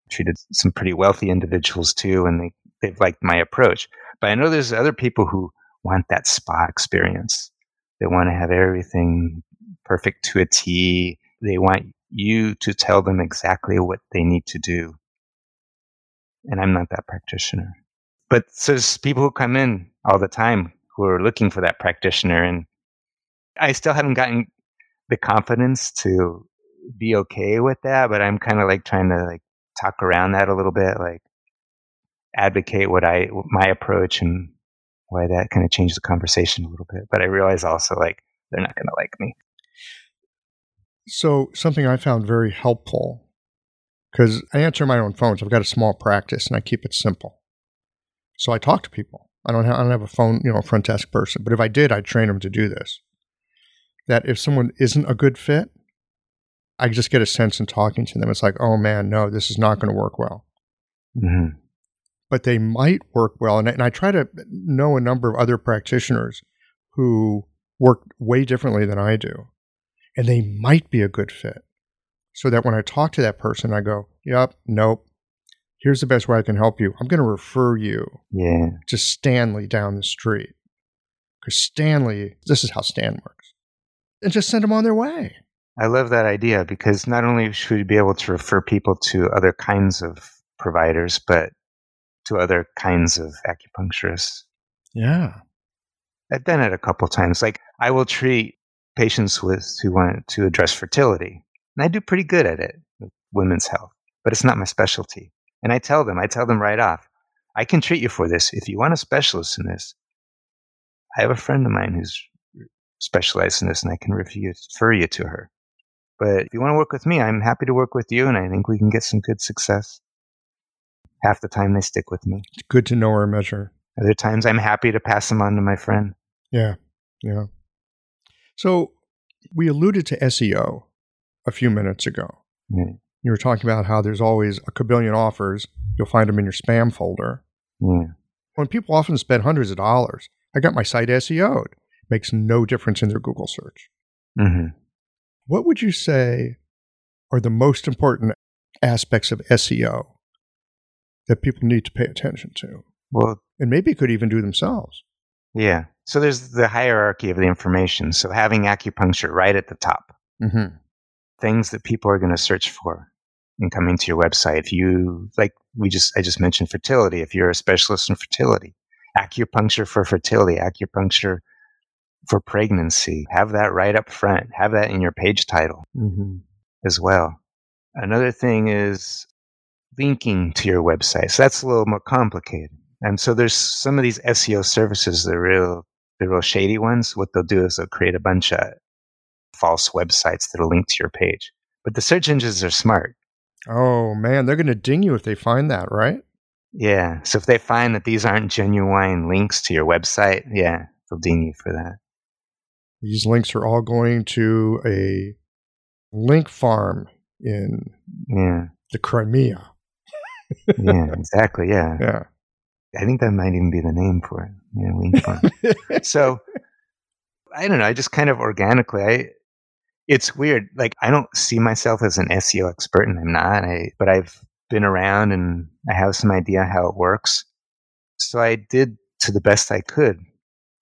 treated some pretty wealthy individuals too, and they they've liked my approach. But I know there's other people who want that spa experience. They want to have everything perfect to a T. They want you to tell them exactly what they need to do. And I'm not that practitioner. But there's people who come in all the time who are looking for that practitioner. And I still haven't gotten the confidence to be okay with that, but I'm kind of like trying to like talk around that a little bit, like advocate what I, my approach and why that kind of changed the conversation a little bit. But I realize also like they're not going to like me. So, something I found very helpful because I answer my own phones. I've got a small practice and I keep it simple. So I talk to people. I don't have, I don't have a phone, you know, front desk person. But if I did, I'd train them to do this. That if someone isn't a good fit, I just get a sense in talking to them. It's like, oh man, no, this is not going to work well. Mm-hmm. But they might work well. And I, and I try to know a number of other practitioners who work way differently than I do. And they might be a good fit. So that when I talk to that person, I go, yep, nope. Here's the best way I can help you. I'm going to refer you Yeah. to Stanley down the street. Because Stanley, this is how Stan works. And just send them on their way. I love that idea because not only should we be able to refer people to other kinds of providers, but to other kinds of acupuncturists. Yeah. I've done it a couple times. Like I will treat patients with who want to address fertility, and I do pretty good at it with women's health, but it's not my specialty. And I tell them, I tell them right off, I can treat you for this if you want a specialist in this. I have a friend of mine who's specialized in this, and I can refer you to her. But if you want to work with me, I'm happy to work with you, and I think we can get some good success. Half the time they stick with me. It's good to know our measure. Other times I'm happy to pass them on to my friend. Yeah. Yeah. So we alluded to SEO a few minutes ago. Yeah. You were talking about how there's always a kabillion offers. You'll find them in your spam folder. Yeah. When people often spend hundreds of dollars, I got my site SEO'd. Makes no difference in their Google search. Mm-hmm. What would you say are the most important aspects of SEO that people need to pay attention to? Well, And maybe could even do themselves. yeah. So there's the hierarchy of the information. So having acupuncture right at the top, Mm-hmm. things that people are going to search for in coming to your website. If you like, we just I just mentioned fertility. If you're a specialist in fertility, acupuncture for fertility, acupuncture for pregnancy, have that right up front. Have that in your page title. Mm-hmm. as well. Another thing is linking to your website. So that's a little more complicated. And so there's some of these SEO services, the real, the real shady ones. What they'll do is they'll create a bunch of false websites that'll link to your page. But the search engines are smart. Oh man, they're going to ding you if they find that, right? Yeah. So if they find that these aren't genuine links to your website, yeah, they'll ding you for that. These links are all going to a link farm in Yeah. the Crimea. [LAUGHS] Yeah, exactly. Yeah. Yeah. I think that might even be the name for it. Yeah, link farm. [LAUGHS] so I don't know. I just kind of organically, I, it's weird. Like I don't see myself as an SEO expert and I'm not, I, but I've been around and I have some idea how it works. So I did to the best I could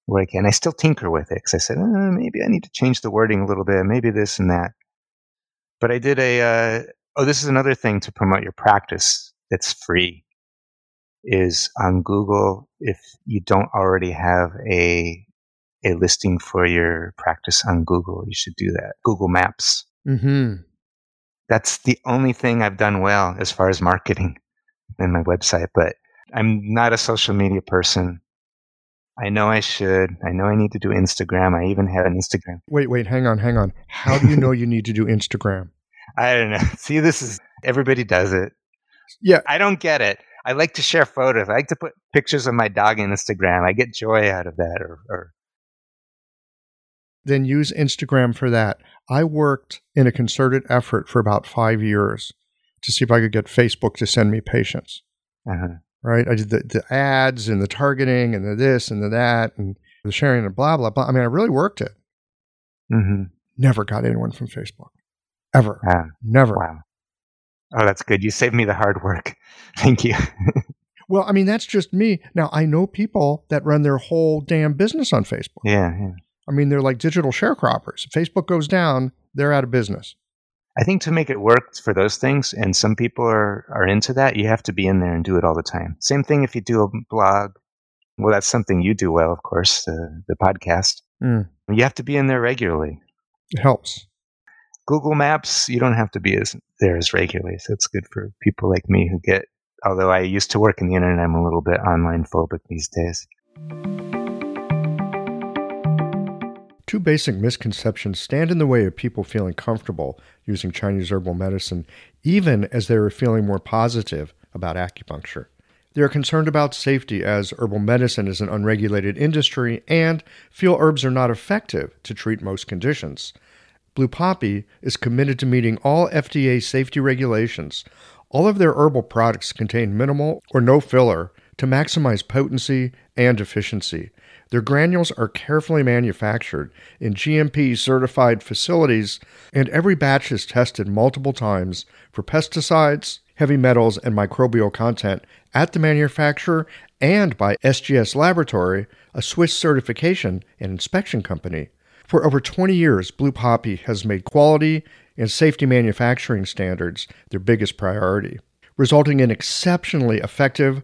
what I can. I still tinker with it because I said, uh, maybe I need to change the wording a little bit, maybe this and that. But I did a, uh, oh, this is another thing to promote your practice that's free is on Google. If you don't already have a, a listing for your practice on Google, you should do that. Google Maps. Mm-hmm. That's the only thing I've done well as far as marketing [LAUGHS] in my website, but I'm not a social media person. I know I should. I know I need to do Instagram. I even have an Instagram. Wait, wait, hang on, hang on. How do you know you need to do Instagram? [LAUGHS] I don't know. See, this is everybody does it. Yeah. I don't get it. I like to share photos. I like to put pictures of my dog in Instagram. I get joy out of that. Or, or Then use Instagram for that. I worked in a concerted effort for about five years to see if I could get Facebook to send me patients. uh Right? I did the, the ads and the targeting and the this and the that and the sharing and blah blah blah. I mean, I really worked it. hmm Never got anyone from Facebook. Ever. Never. wow. Oh, that's good. You saved me the hard work. [LAUGHS] Thank you. Well, I mean, that's just me. Now, I know people that run their whole damn business on Facebook. yeah, yeah. I mean, they're like digital sharecroppers. If Facebook goes down, they're out of business. I think to make it work for those things, and some people are, are into that, you have to be in there and do it all the time. Same thing if you do a blog. Well, that's something you do well, of course, the, the podcast. Mm. You have to be in there regularly. It helps. Google Maps, you don't have to be as, there as regularly. So it's good for people like me who get, although I used to work in the internet, I'm a little bit online phobic these days. Two basic misconceptions stand in the way of people feeling comfortable using Chinese herbal medicine, even as they are feeling more positive about acupuncture. They are concerned about safety as herbal medicine is an unregulated industry and feel herbs are not effective to treat most conditions. Blue Poppy is committed to meeting all FDA safety regulations. All of their herbal products contain minimal or no filler to maximize potency and efficiency. Their granules are carefully manufactured in GMP certified facilities, and every batch is tested multiple times for pesticides, heavy metals, and microbial content at the manufacturer and by SGS Laboratory, a Swiss certification and inspection company. For over 20 years, Blue Poppy has made quality and safety manufacturing standards their biggest priority, resulting in exceptionally effective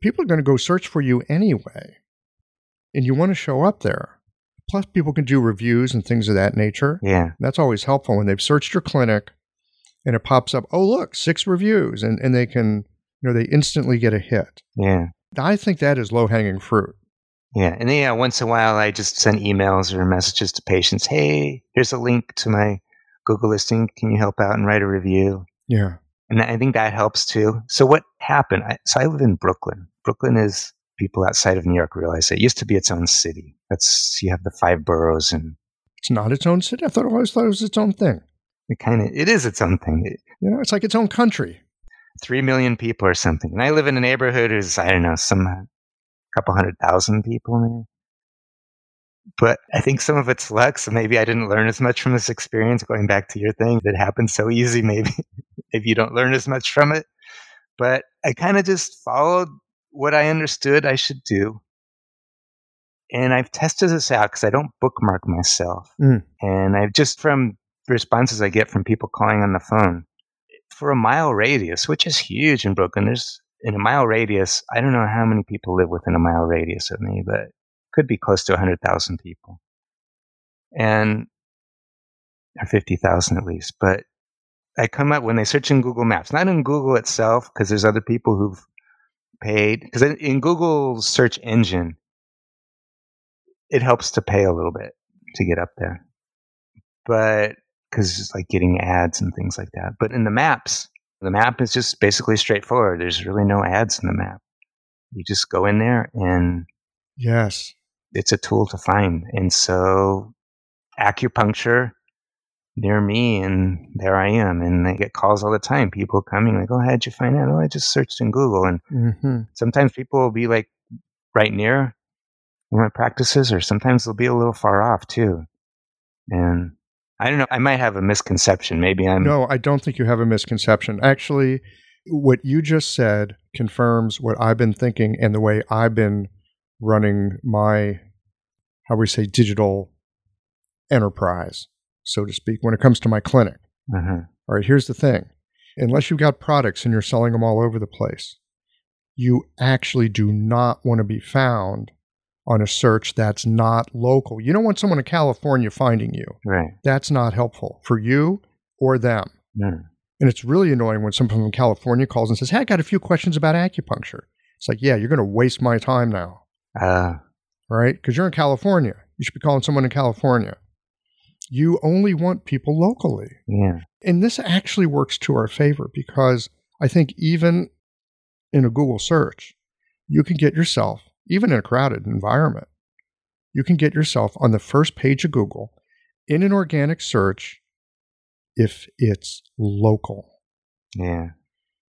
people are going to go search for you anyway. And you want to show up there. Plus, people can do reviews and things of that nature. Yeah. That's always helpful when they've searched your clinic and it pops up, oh, look, six reviews. And, and they can, you know, they instantly get a hit. Yeah. I think that is low hanging fruit. Yeah. And then, yeah, once in a while, I just send emails or messages to patients. Hey, here's a link to my Google listing. Can you help out and write a review? Yeah. And I think that helps too. So what happened? I, so I live in Brooklyn. Brooklyn is people outside of New York realize it used to be its own city. That's you have the five boroughs and It's not its own city. I thought I always thought it was its own thing. it kind of it is its own thing. It, You know, it's like its own country. Three million people or something. And I live in a neighborhood who's I don't know some couple hundred thousand people maybe. But I think some of it's luck. So maybe I didn't learn as much from this experience. Going back to your thing, that happened so easy. Maybe [LAUGHS] if you don't learn as much from it. But I kind of just followed what I understood I should do. And I've tested this out because I don't bookmark myself. Mm. And I've just from responses I get from people calling on the phone for a mile radius, which is huge in Brooklyn, there's in a mile radius, I don't know how many people live within a mile radius of me, but could be close to 100,000 people. And, or 50,000 at least. But I come up when they search in Google Maps, not in Google itself, because there's other people who've paid. Because in, in Google's search engine, it helps to pay a little bit to get up there. But because it's like getting ads and things like that. But in the maps, the map is just basically straightforward. There's really no ads in the map. You just go in there and yes, it's a tool to find. And so acupuncture near me and there I am. And I get calls all the time. People coming like, Oh, how'd you find out? Oh, I just searched in Google. And hmm sometimes people will be like right near where my practices or sometimes they'll be a little far off too. And I don't know. I might have a misconception. Maybe I'm. No, I don't think you have a misconception. Actually, what you just said confirms what I've been thinking and the way I've been running my, how we say, digital enterprise, so to speak, when it comes to my clinic. Uh-huh. All right, here's the thing unless you've got products and you're selling them all over the place, you actually do not want to be found on a search that's not local. You don't want someone in California finding you. Right. That's not helpful for you or them. Mm. And it's really annoying when someone from California calls and says, Hey, I got a few questions about acupuncture. It's like, yeah, you're going to waste my time now, Uh, right? Because you're in California. You should be calling someone in California. You only want people locally. yeah. And this actually works to our favor because I think even in a Google search, you can get yourself, even in a crowded environment, you can get yourself on the first page of Google in an organic search if it's local. Yeah.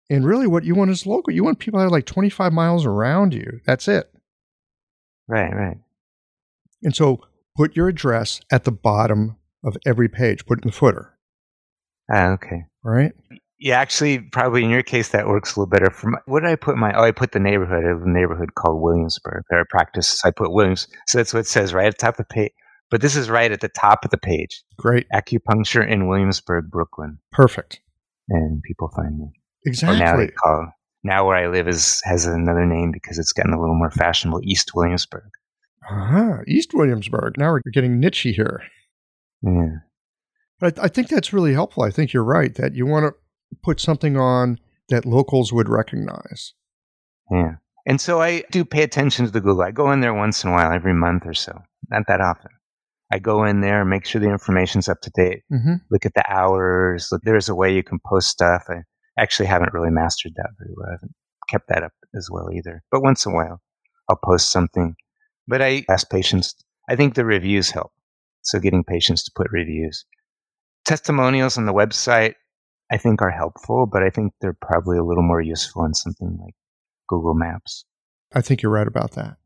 And really, what you want is local. You want people that are like 25 miles around you. That's it. Right. Right. And so put your address at the bottom of every page, put it in the footer, Ah, okay. all right? Yeah, actually, probably in your case that works a little better. For my, what did I put my? Oh, I put the neighborhood. I live in a neighborhood called Williamsburg. There I practice. I put Williams, so that's what it says right at the top of the page. But this is right at the top of the page. Great. Acupuncture in Williamsburg, Brooklyn, Perfect. and people find me. Or Exactly. now they call. Now where I live is has another name because it's gotten a little more fashionable. East Williamsburg. Uh-huh. East Williamsburg. Now we're getting nichey here. Yeah. But I, I think that's really helpful. I think you're right that you want to put something on that locals would recognize. Yeah. And so I do pay attention to the Google. I go in there once in a while, every month or so. Not that often. I go in there, make sure the information's up to date, Mm-hmm. look at the hours. Look, there's a way you can post stuff. I actually haven't really mastered that very well. I haven't kept that up as well either. But once in a while, I'll post something. But I ask patients, I think the reviews help. So getting patients to put reviews. Testimonials on the website, I think are helpful, but I think they're probably a little more useful in something like Google Maps. I think you're right about that.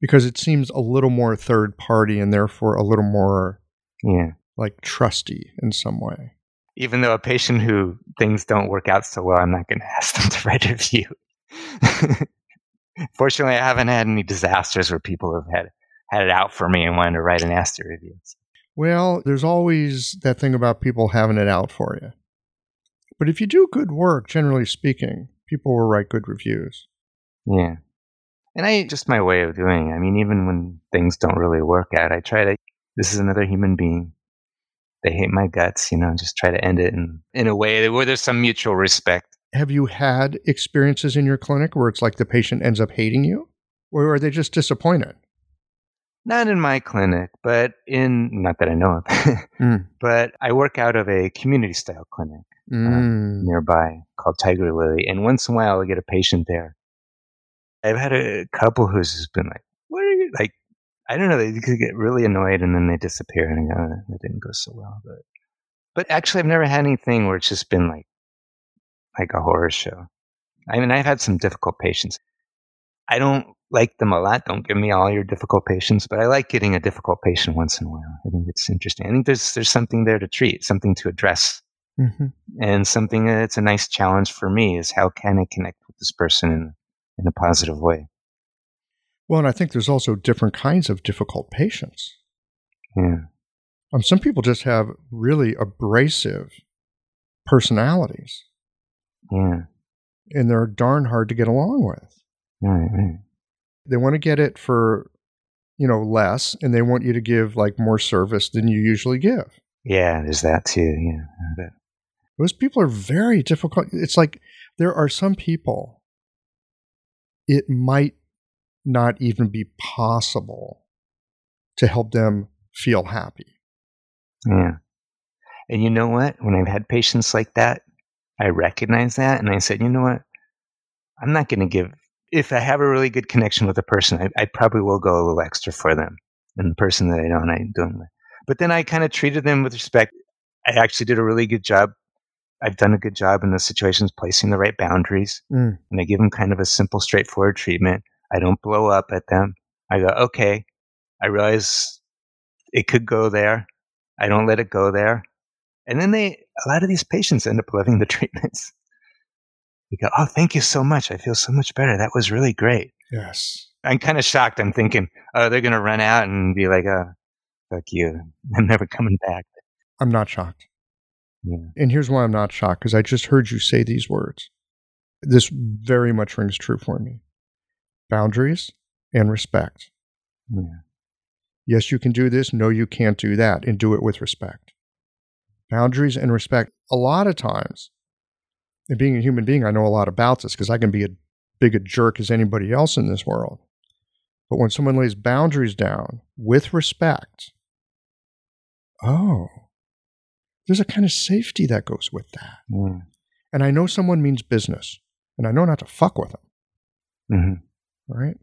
Because it seems a little more third party and therefore a little more Yeah. like trusty in some way. Even though a patient who things don't work out so well, I'm not going [LAUGHS] to ask them to write a review. [LAUGHS] Fortunately, I haven't had any disasters where people have had had it out for me and wanted to write an nasty review. Well, there's always that thing about people having it out for you. But if you do good work, generally speaking, people will write good reviews. Yeah. And I just my way of doing it. I mean, even when things don't really work out, I try to, this is another human being. They hate my guts, you know, just try to end it in, in a way where there's some mutual respect. Have you had experiences in your clinic where it's like the patient ends up hating you? Or are they just disappointed? Not in my clinic, but in, not that I know of, [LAUGHS] Mm. but I work out of a community style clinic Mm. nearby called Tiger Lily. And once in a while, I get a patient there. I've had a couple who's just been like, what are you, like, I don't know, they could get really annoyed and then they disappear and I go, "Oh, that didn't go so well. But, but actually, I've never had anything where it's just been like, like a horror show. I mean, I've had some difficult patients. I don't like them a lot. Don't give me all your difficult patients, but I like getting a difficult patient once in a while. I think it's interesting. I think there's there's something there to treat, something to address, hmm and something that's a nice challenge for me is how can I connect with this person in in a positive way. Well, and I think there's also different kinds of difficult patients. Yeah, Um, some people just have really abrasive personalities. yeah, and they're darn hard to get along with. Right, right. They want to get it for, you know, less, and they want you to give like more service than you usually give. Yeah, there's that too. Yeah. Those people are very difficult. It's like there are some people, it might not even be possible to help them feel happy. Yeah. And you know what? When I've had patients like that, I recognize that and I said, you know what? I'm not going to give, if I have a really good connection with a person, I, I probably will go a little extra for them. And the person that I don't, I don't. But then I kind of treated them with respect. I actually did a really good job. I've done a good job in those situations, placing the right boundaries. Mm. And I give them kind of a simple, straightforward treatment. I don't blow up at them. I go, okay, I realize it could go there. I don't let it go there. And then they, a lot of these patients end up loving the [LAUGHS] treatments. They go, oh, thank you so much. I feel so much better. That was really great. Yes. I'm kind of shocked. I'm thinking, oh, they're going to run out and be like, oh, fuck you. [LAUGHS] I'm never coming back. I'm not shocked. Yeah. And here's why I'm not shocked because I just heard you say these words. This very much rings true for me boundaries and respect. Yeah. Yes, you can do this. No, you can't do that. And do it with respect. Boundaries and respect. A lot of times, and being a human being, I know a lot about this because I can be as big a jerk as anybody else in this world. But when someone lays boundaries down with respect, oh, there's a kind of safety that goes with that. Yeah. And I know someone means business, and I know not to fuck with them, hmm right?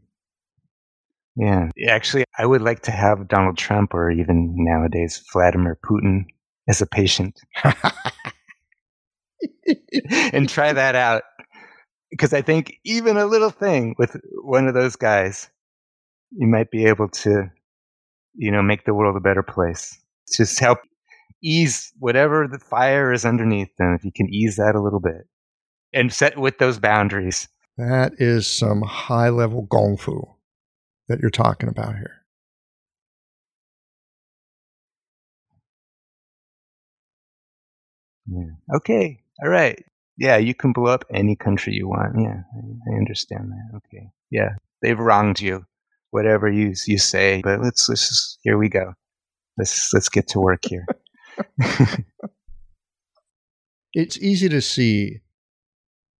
Yeah. Actually, I would like to have Donald Trump or even nowadays Vladimir Putin as a patient [LAUGHS] and try that out. Because I think even a little thing with one of those guys, you might be able to, you know, make the world a better place. Just help ease whatever the fire is underneath them. If you can ease that a little bit and set with those boundaries. That is some high level gong fu that you're talking about here. Yeah. Okay. All right. Yeah, you can blow up any country you want. Yeah, I, I understand that. Okay. Yeah, they've wronged you, whatever you you say. But let's let's just, here we go. Let's let's get to work here. [LAUGHS] It's easy to see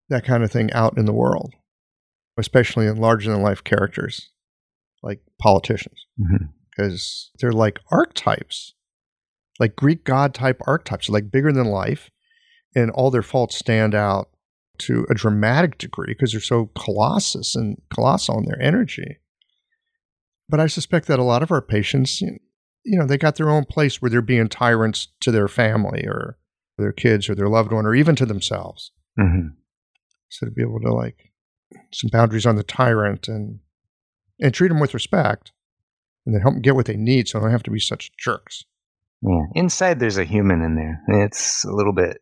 that kind of thing out in the world, especially in larger than life characters like politicians, mm-hmm. because they're like archetypes, like Greek god type archetypes, like bigger than life, and all their faults stand out to a dramatic degree because they're so colossus and colossal in their energy. But I suspect that a lot of our patients, you you know, they got their own place where they're being tyrants to their family or their kids or their loved one or even to themselves. hmm So to be able to like some boundaries on the tyrant and and treat them with respect, and then help them get what they need, so they don't have to be such jerks. Yeah. Inside, there's a human in there. It's a little bit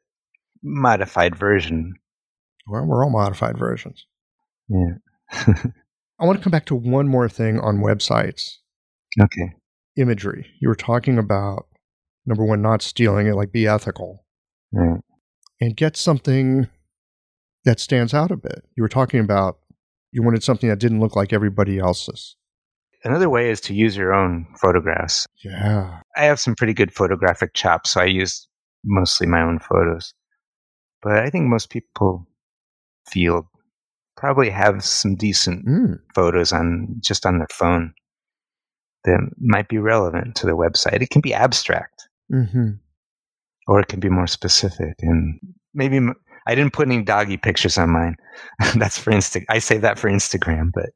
modified version. Well, we're all modified versions. Yeah. [LAUGHS] I want to come back to one more thing on websites okay. imagery. You were talking about number one, not stealing it, like be ethical Right. and get something that stands out a bit. You were talking about you wanted something that didn't look like everybody else's. Another way is to use your own photographs. Yeah. I have some pretty good photographic chops, so I use mostly my own photos. But I think most people feel probably have some decent Mm. photos on just on their phone that might be relevant to the website. It can be abstract hmm or it can be more specific. And maybe m- I didn't put any doggy pictures on mine. [LAUGHS] That's for Insta. I save that for Instagram, but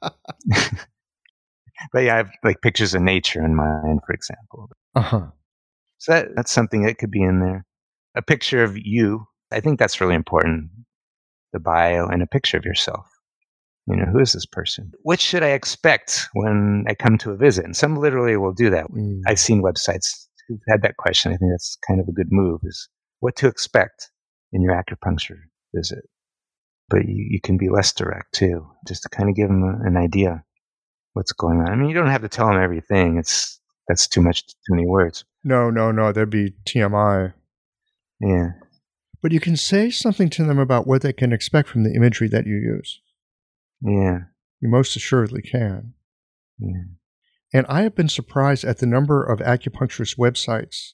[LAUGHS] [LAUGHS] but yeah, I have like pictures of nature in mine, for example. Uh huh. So that, that's something that could be in there. A picture of you. I think that's really important. The bio and a picture of yourself. You know, who is this person? What should I expect when I come to a visit? And some literally will do that. Mm. I've seen websites who've had that question. I think that's kind of a good move is what to expect in your acupuncture visit. But you, you can be less direct too, just to kind of give them a, an idea what's going on. I mean, you don't have to tell them everything. It's, that's too much, too many words. No, no, no. There'd be TMI. Yeah. But you can say something to them about what they can expect from the imagery that you use. Yeah. You most assuredly can. Yeah. And I have been surprised at the number of acupuncturist websites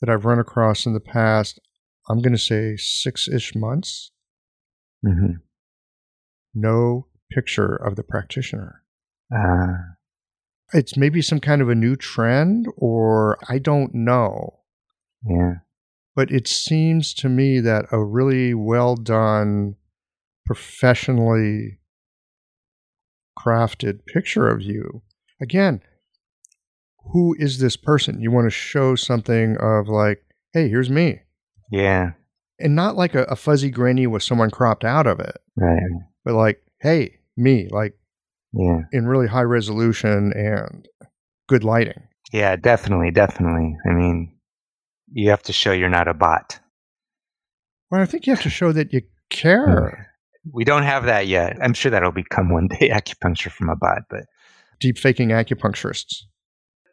that I've run across in the past, I'm going to say six ish months. Mm-hmm. No picture of the practitioner. Uh, It's maybe some kind of a new trend, or I don't know. yeah. But it seems to me that a really well done, professionally crafted picture of you, again, who is this person? You want to show something of like, hey, here's me. Yeah. And not like a, a fuzzy granny with someone cropped out of it, Right. but like, hey, me, like Yeah. in really high resolution and good lighting. Yeah, definitely, definitely. I mean, you have to show you're not a bot. Well, I think you have to show that you care. We don't have that yet. I'm sure that'll become one day [LAUGHS] acupuncture from a bot, but Deep faking acupuncturists.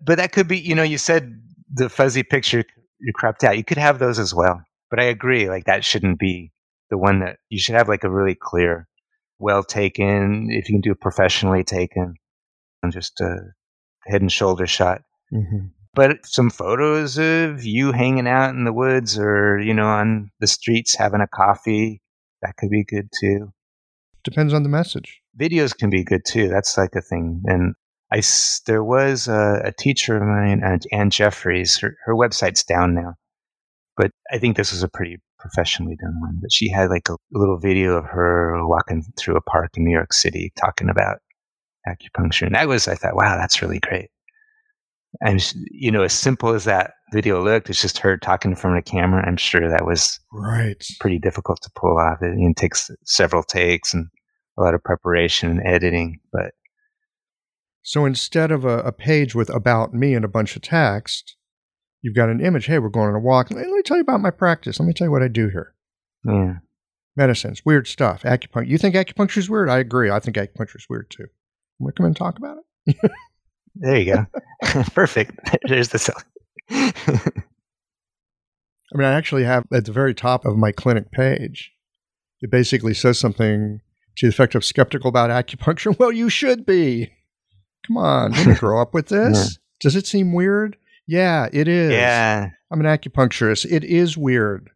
but that could be, you know, you said the fuzzy picture you cropped out. You could have those as well. But I agree, like that shouldn't be the one that you should have like a really clear, well taken, if you can do it professionally taken, and just a head and shoulder shot. hmm but some photos of you hanging out in the woods or you know on the streets having a coffee that could be good too Depends on the message. videos can be good too that's like a thing and i there was a, a teacher of mine uh, anne jeffries her, her website's down now but i think this was a pretty professionally done one but she had like a little video of her walking through a park in new york city talking about acupuncture and that was i thought wow that's really great and you know, as simple as that video looked, it's just her talking in front of a camera. I'm sure that was Right. pretty difficult to pull off. It, it takes several takes and a lot of preparation and editing. But So instead of a, a page with about me and a bunch of text, you've got an image. Hey, we're going on a walk. Let me tell you about my practice. Let me tell you what I do here. yeah, Medicines, weird stuff. Acupuncture. You think acupuncture is weird? I agree. I think acupuncture is weird too. Want to come and talk about it? [LAUGHS] there you go. [LAUGHS] Perfect. [LAUGHS] There's the cell. [LAUGHS] I mean, I actually have at the very top of my clinic page, it basically says something to the effect of skeptical about acupuncture. Well, you should be. Come on, you grow up with this. Does it seem weird? Yeah, it is. yeah. I'm an acupuncturist. It is weird.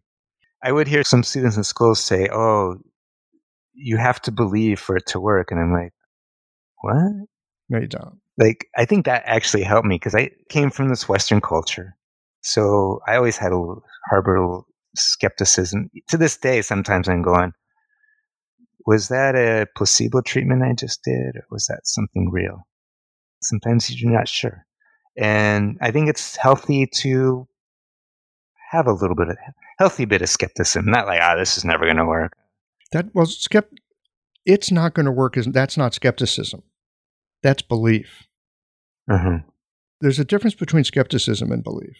I would hear some students in schools say, "Oh, you have to believe for it to work," and I'm like, "What?" No, you don't. like I think that actually helped me because I came from this Western culture, so I always had a harbor a skepticism. To this day, sometimes I'm going, "Was that a placebo treatment I just did, or was that something real?" Sometimes you're not sure, and I think it's healthy to have a little bit of healthy bit of skepticism. Not like, "Ah, this is never going to work." That well, skept. It's not going to work. Is that's not skepticism. That's belief. Uh-huh. There's a difference between skepticism and belief.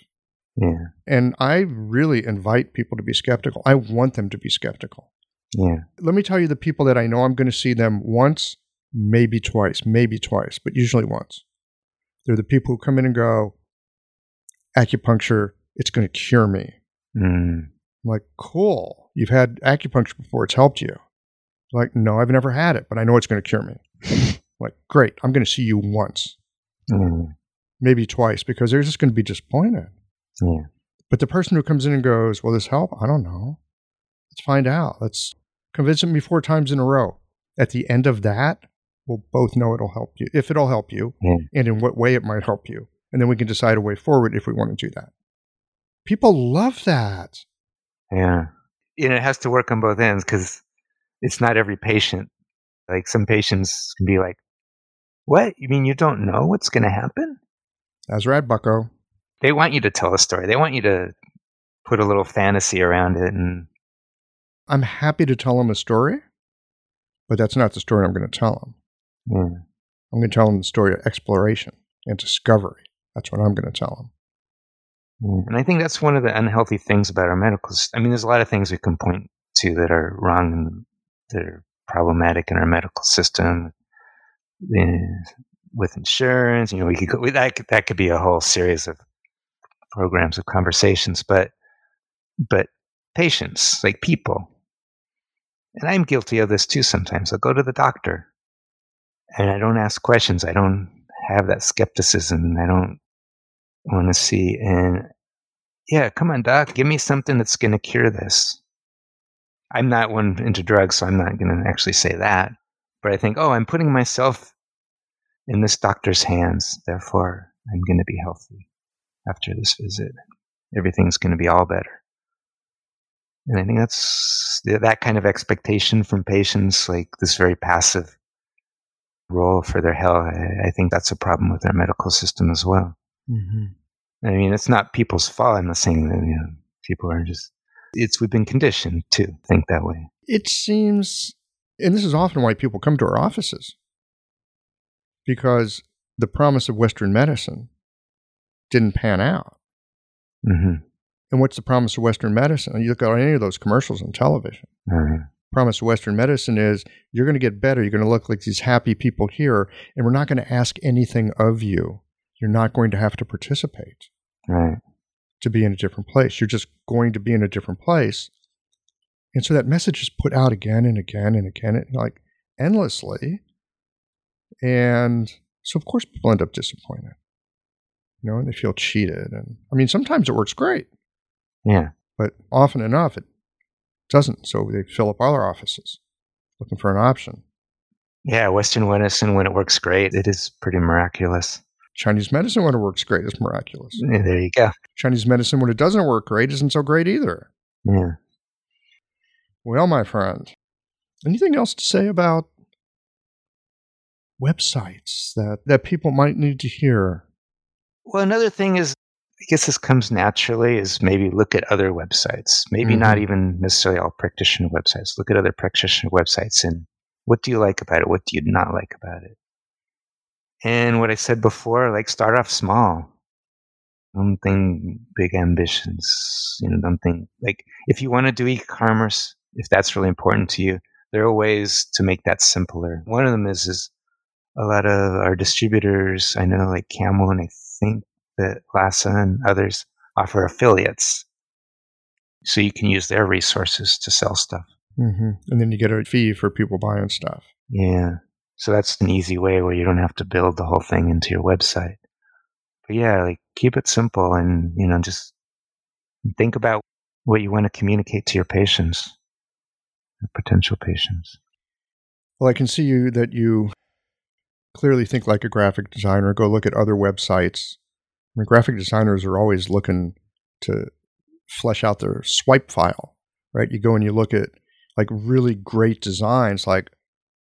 Yeah, And I really invite people to be skeptical. I want them to be skeptical. yeah, Let me tell you the people that I know I'm going to see them once, maybe twice, maybe twice, but usually once. They're the people who come in and go, acupuncture, it's going to cure me. mm, I'm like, cool. You've had acupuncture before, it's helped you. Like, no, I've never had it, but I know it's going to cure me. [LAUGHS] like, great. I'm going to see you once, mm, maybe twice, because they're just going to be disappointed. yeah, But the person who comes in and goes, Will this help? I don't know. Let's find out. Let's convince me four times in a row. At the end of that, we'll both know it'll help you, if it'll help you, Yeah. and in what way it might help you. And then we can decide a way forward if we want to do that. People love that. Yeah. And it has to work on both ends because it's not every patient. Like some patients can be like, What? You mean you don't know what's going to happen? That's right, bucko. They want you to tell a story. They want you to put a little fantasy around it. And I'm happy to tell them a story, but that's not the story I'm going to tell them. yeah, hmm. I'm going to tell them the story of exploration and discovery. That's what I'm going to tell them. yeah. Hmm. And I think that's one of the unhealthy things about our medical system. I mean, there's a lot of things we can point to that are wrong and that are problematic in our medical system. With insurance, you know, we could go, that could, that could be a whole series of programs of conversations, but but patients, like people. And I'm guilty of this too sometimes. I'll go to the doctor and I don't ask questions. I don't have that skepticism. I don't want to see. And yeah, come on, doc, give me something that's going to cure this. I'm not one into drugs, so I'm not going to actually say that. But I think, oh, I'm putting myself in this doctor's hands. Therefore, I'm going to be healthy after this visit. Everything's going to be all better. And I think that's that kind of expectation from patients, like this very passive role for their health. I, think that's a problem with our medical system as well. Mm-hmm. I mean, it's not people's fault. I'm not saying that you know, people are just. It's we've been conditioned to think that way. It seems, and this is often why people come to our offices, because the promise of Western medicine didn't pan out. Mm-hmm. And what's the promise of Western medicine? You look at any of those commercials on television. Mm-hmm. Promise of Western medicine is you're going to get better. You're going to look like these happy people here, and we're not going to ask anything of you. You're not going to have to participate right. to be in a different place. You're just going to be in a different place. And so that message is put out again and again and again, like endlessly. And so, of course, people end up disappointed, you know, and they feel cheated. And I mean, sometimes it works great. Yeah. But often enough, it doesn't. So they fill up all other offices looking for an option. Yeah, Western medicine, when it works great, it is pretty miraculous. Chinese medicine, when it works great, is miraculous. Yeah, there you go. Chinese medicine, when it doesn't work great, isn't so great either. Yeah. Well, my friend, anything else to say about websites that, that people might need to hear? Well, another thing is I guess this comes naturally is maybe look at other websites. Maybe mm-hmm. not even necessarily all practitioner websites. Look at other practitioner websites and what do you like about it? What do you not like about it? And what I said before, like start off small. Don't think big ambitions. You know, don't think like if you want to do e-commerce, if that's really important to you, there are ways to make that simpler. One of them is is a lot of our distributors, I know like Camel and I think that Lhasa and others offer affiliates. So you can use their resources to sell stuff. Mm-hmm. And then you get a fee for people buying stuff. Yeah. So that's an easy way where you don't have to build the whole thing into your website. But yeah, like keep it simple and, you know, just think about what you want to communicate to your patients, potential patients. Well, I can see you that you clearly think like a graphic designer. Go look at other websites I mean, graphic designers are always looking to flesh out their swipe file, right? You go and you look at like really great designs, like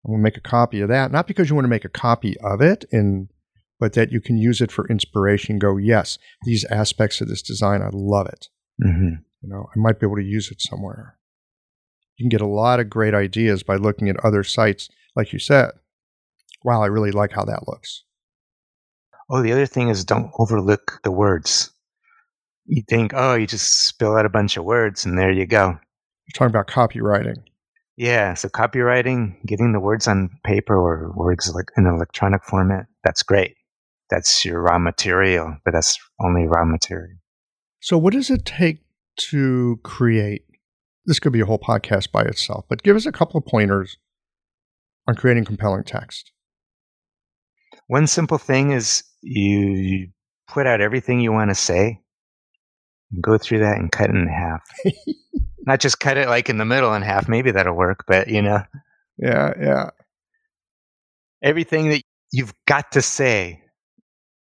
I'm going to make a copy of that, not because you want to make a copy of it, in, but that you can use it for inspiration. Go, yes, these aspects of this design, I love it. Mm-hmm. You know, I might be able to use it somewhere. You can get a lot of great ideas by looking at other sites, like you said. Wow, I really like how that looks. Oh, the other thing is don't overlook the words. You think, oh, you just spill out a bunch of words and there you go. You're talking about copywriting. Yeah, so copywriting, getting the words on paper or words like in electronic format, that's great. That's your raw material, but that's only raw material. So, what does it take to create? This could be a whole podcast by itself, but give us a couple of pointers on creating compelling text. One simple thing is you, you put out everything you want to say, go through that and cut it in half. [LAUGHS] Not just cut it like in the middle in half. Maybe that'll work, but you know. Yeah, yeah. Everything that you've got to say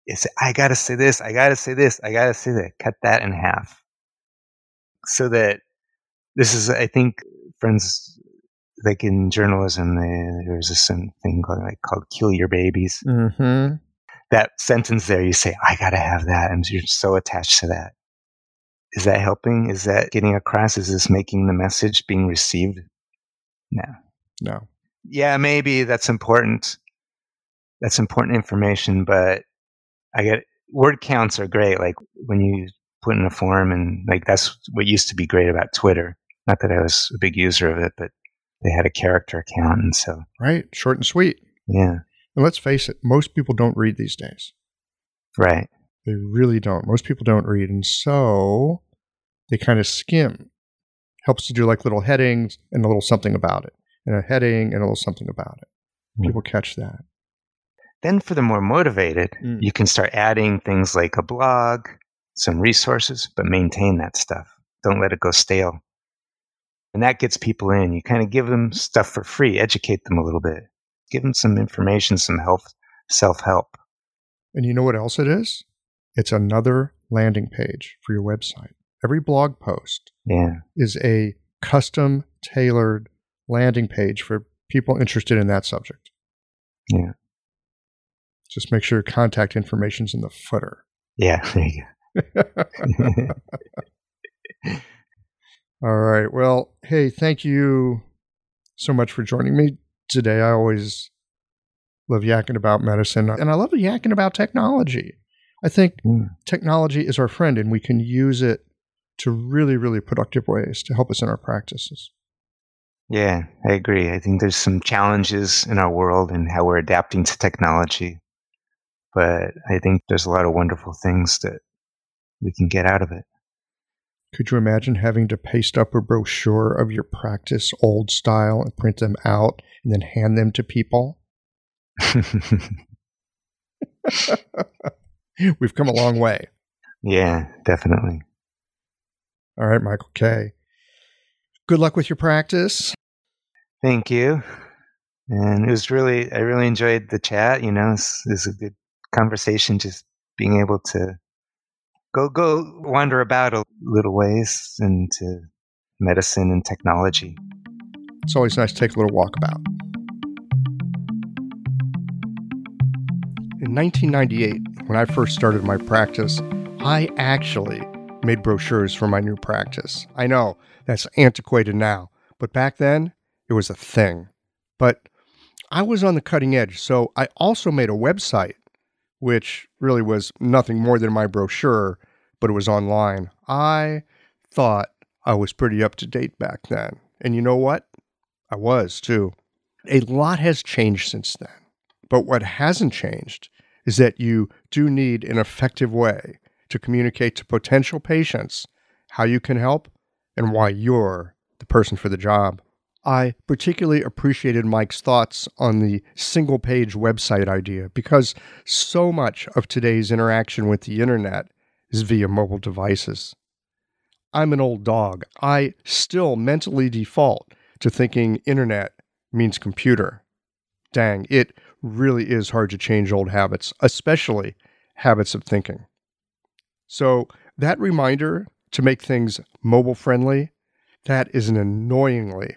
is, I got to say this, I got to say this, I got to say that. Cut that in half. So that this is, I think, friends, like in journalism, there's this thing called, like, called kill your babies. Mm-hmm that sentence there, you say, I got to have that. And you're so attached to that. Is that helping? Is that getting across? Is this making the message being received? No. No. Yeah, maybe that's important. That's important information, but I get word counts are great. Like when you put in a form and like that's what used to be great about Twitter. Not that I was a big user of it, but they had a character account, And so. Right. Short and sweet. Yeah. And let's face it, most people don't read these days. Right. They really don't. Most people don't read. And so they kind of skim. helps to do like little headings and a little something about it, and a heading and a little something about it. Mm. People catch that. Then, for the more motivated, Mm. you can start adding things like a blog, some resources, but maintain that stuff. Don't let it go stale. And that gets people in. You kind of give them stuff for free, educate them a little bit, give them some information, some help, self help. And you know what else it is? It's another landing page for your website. Every blog post Yeah. is a custom tailored landing page for people interested in that subject. Yeah. Just make sure your contact information's in the footer. Yeah. [LAUGHS] There you go. [LAUGHS] [LAUGHS] All right. Well, hey, thank you so much for joining me today. I always love yakking about medicine and I love yakking about technology. I think Mm. technology is our friend and we can use it to really, really productive ways to help us in our practices. Yeah, I agree. I think there's some challenges in our world and how we're adapting to technology. But I think there's a lot of wonderful things that we can get out of it. Could you imagine having to paste up a brochure of your practice old style and print them out and then hand them to people? [LAUGHS] We've come a long way. yeah, definitely. All right, Michael K. Good luck with your practice. Thank you. And it was really, I really enjoyed the chat. You know, it's, it's a good conversation, just being able to go, go wander about a little ways into medicine and technology. It's always nice to take a little walk about. In 1998, when I first started my practice, I actually made brochures for my new practice. I know that's antiquated now, but back then it was a thing. But I was on the cutting edge, so I also made a website, which really was nothing more than my brochure, but it was online. I thought I was pretty up to date back then. And you know what? I was too. A lot has changed since then. But what hasn't changed is that you do need an effective way to communicate to potential patients how you can help and why you're the person for the job. I particularly appreciated Mike's thoughts on the single page website idea because so much of today's interaction with the internet is via mobile devices. I'm an old dog. I still mentally default to thinking internet means computer. Dang, it really is hard to change old habits, especially habits of thinking. So, that reminder to make things mobile friendly, that is an annoyingly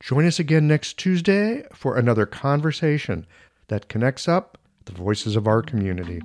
Join us again next Tuesday for another conversation that connects up the voices of our community.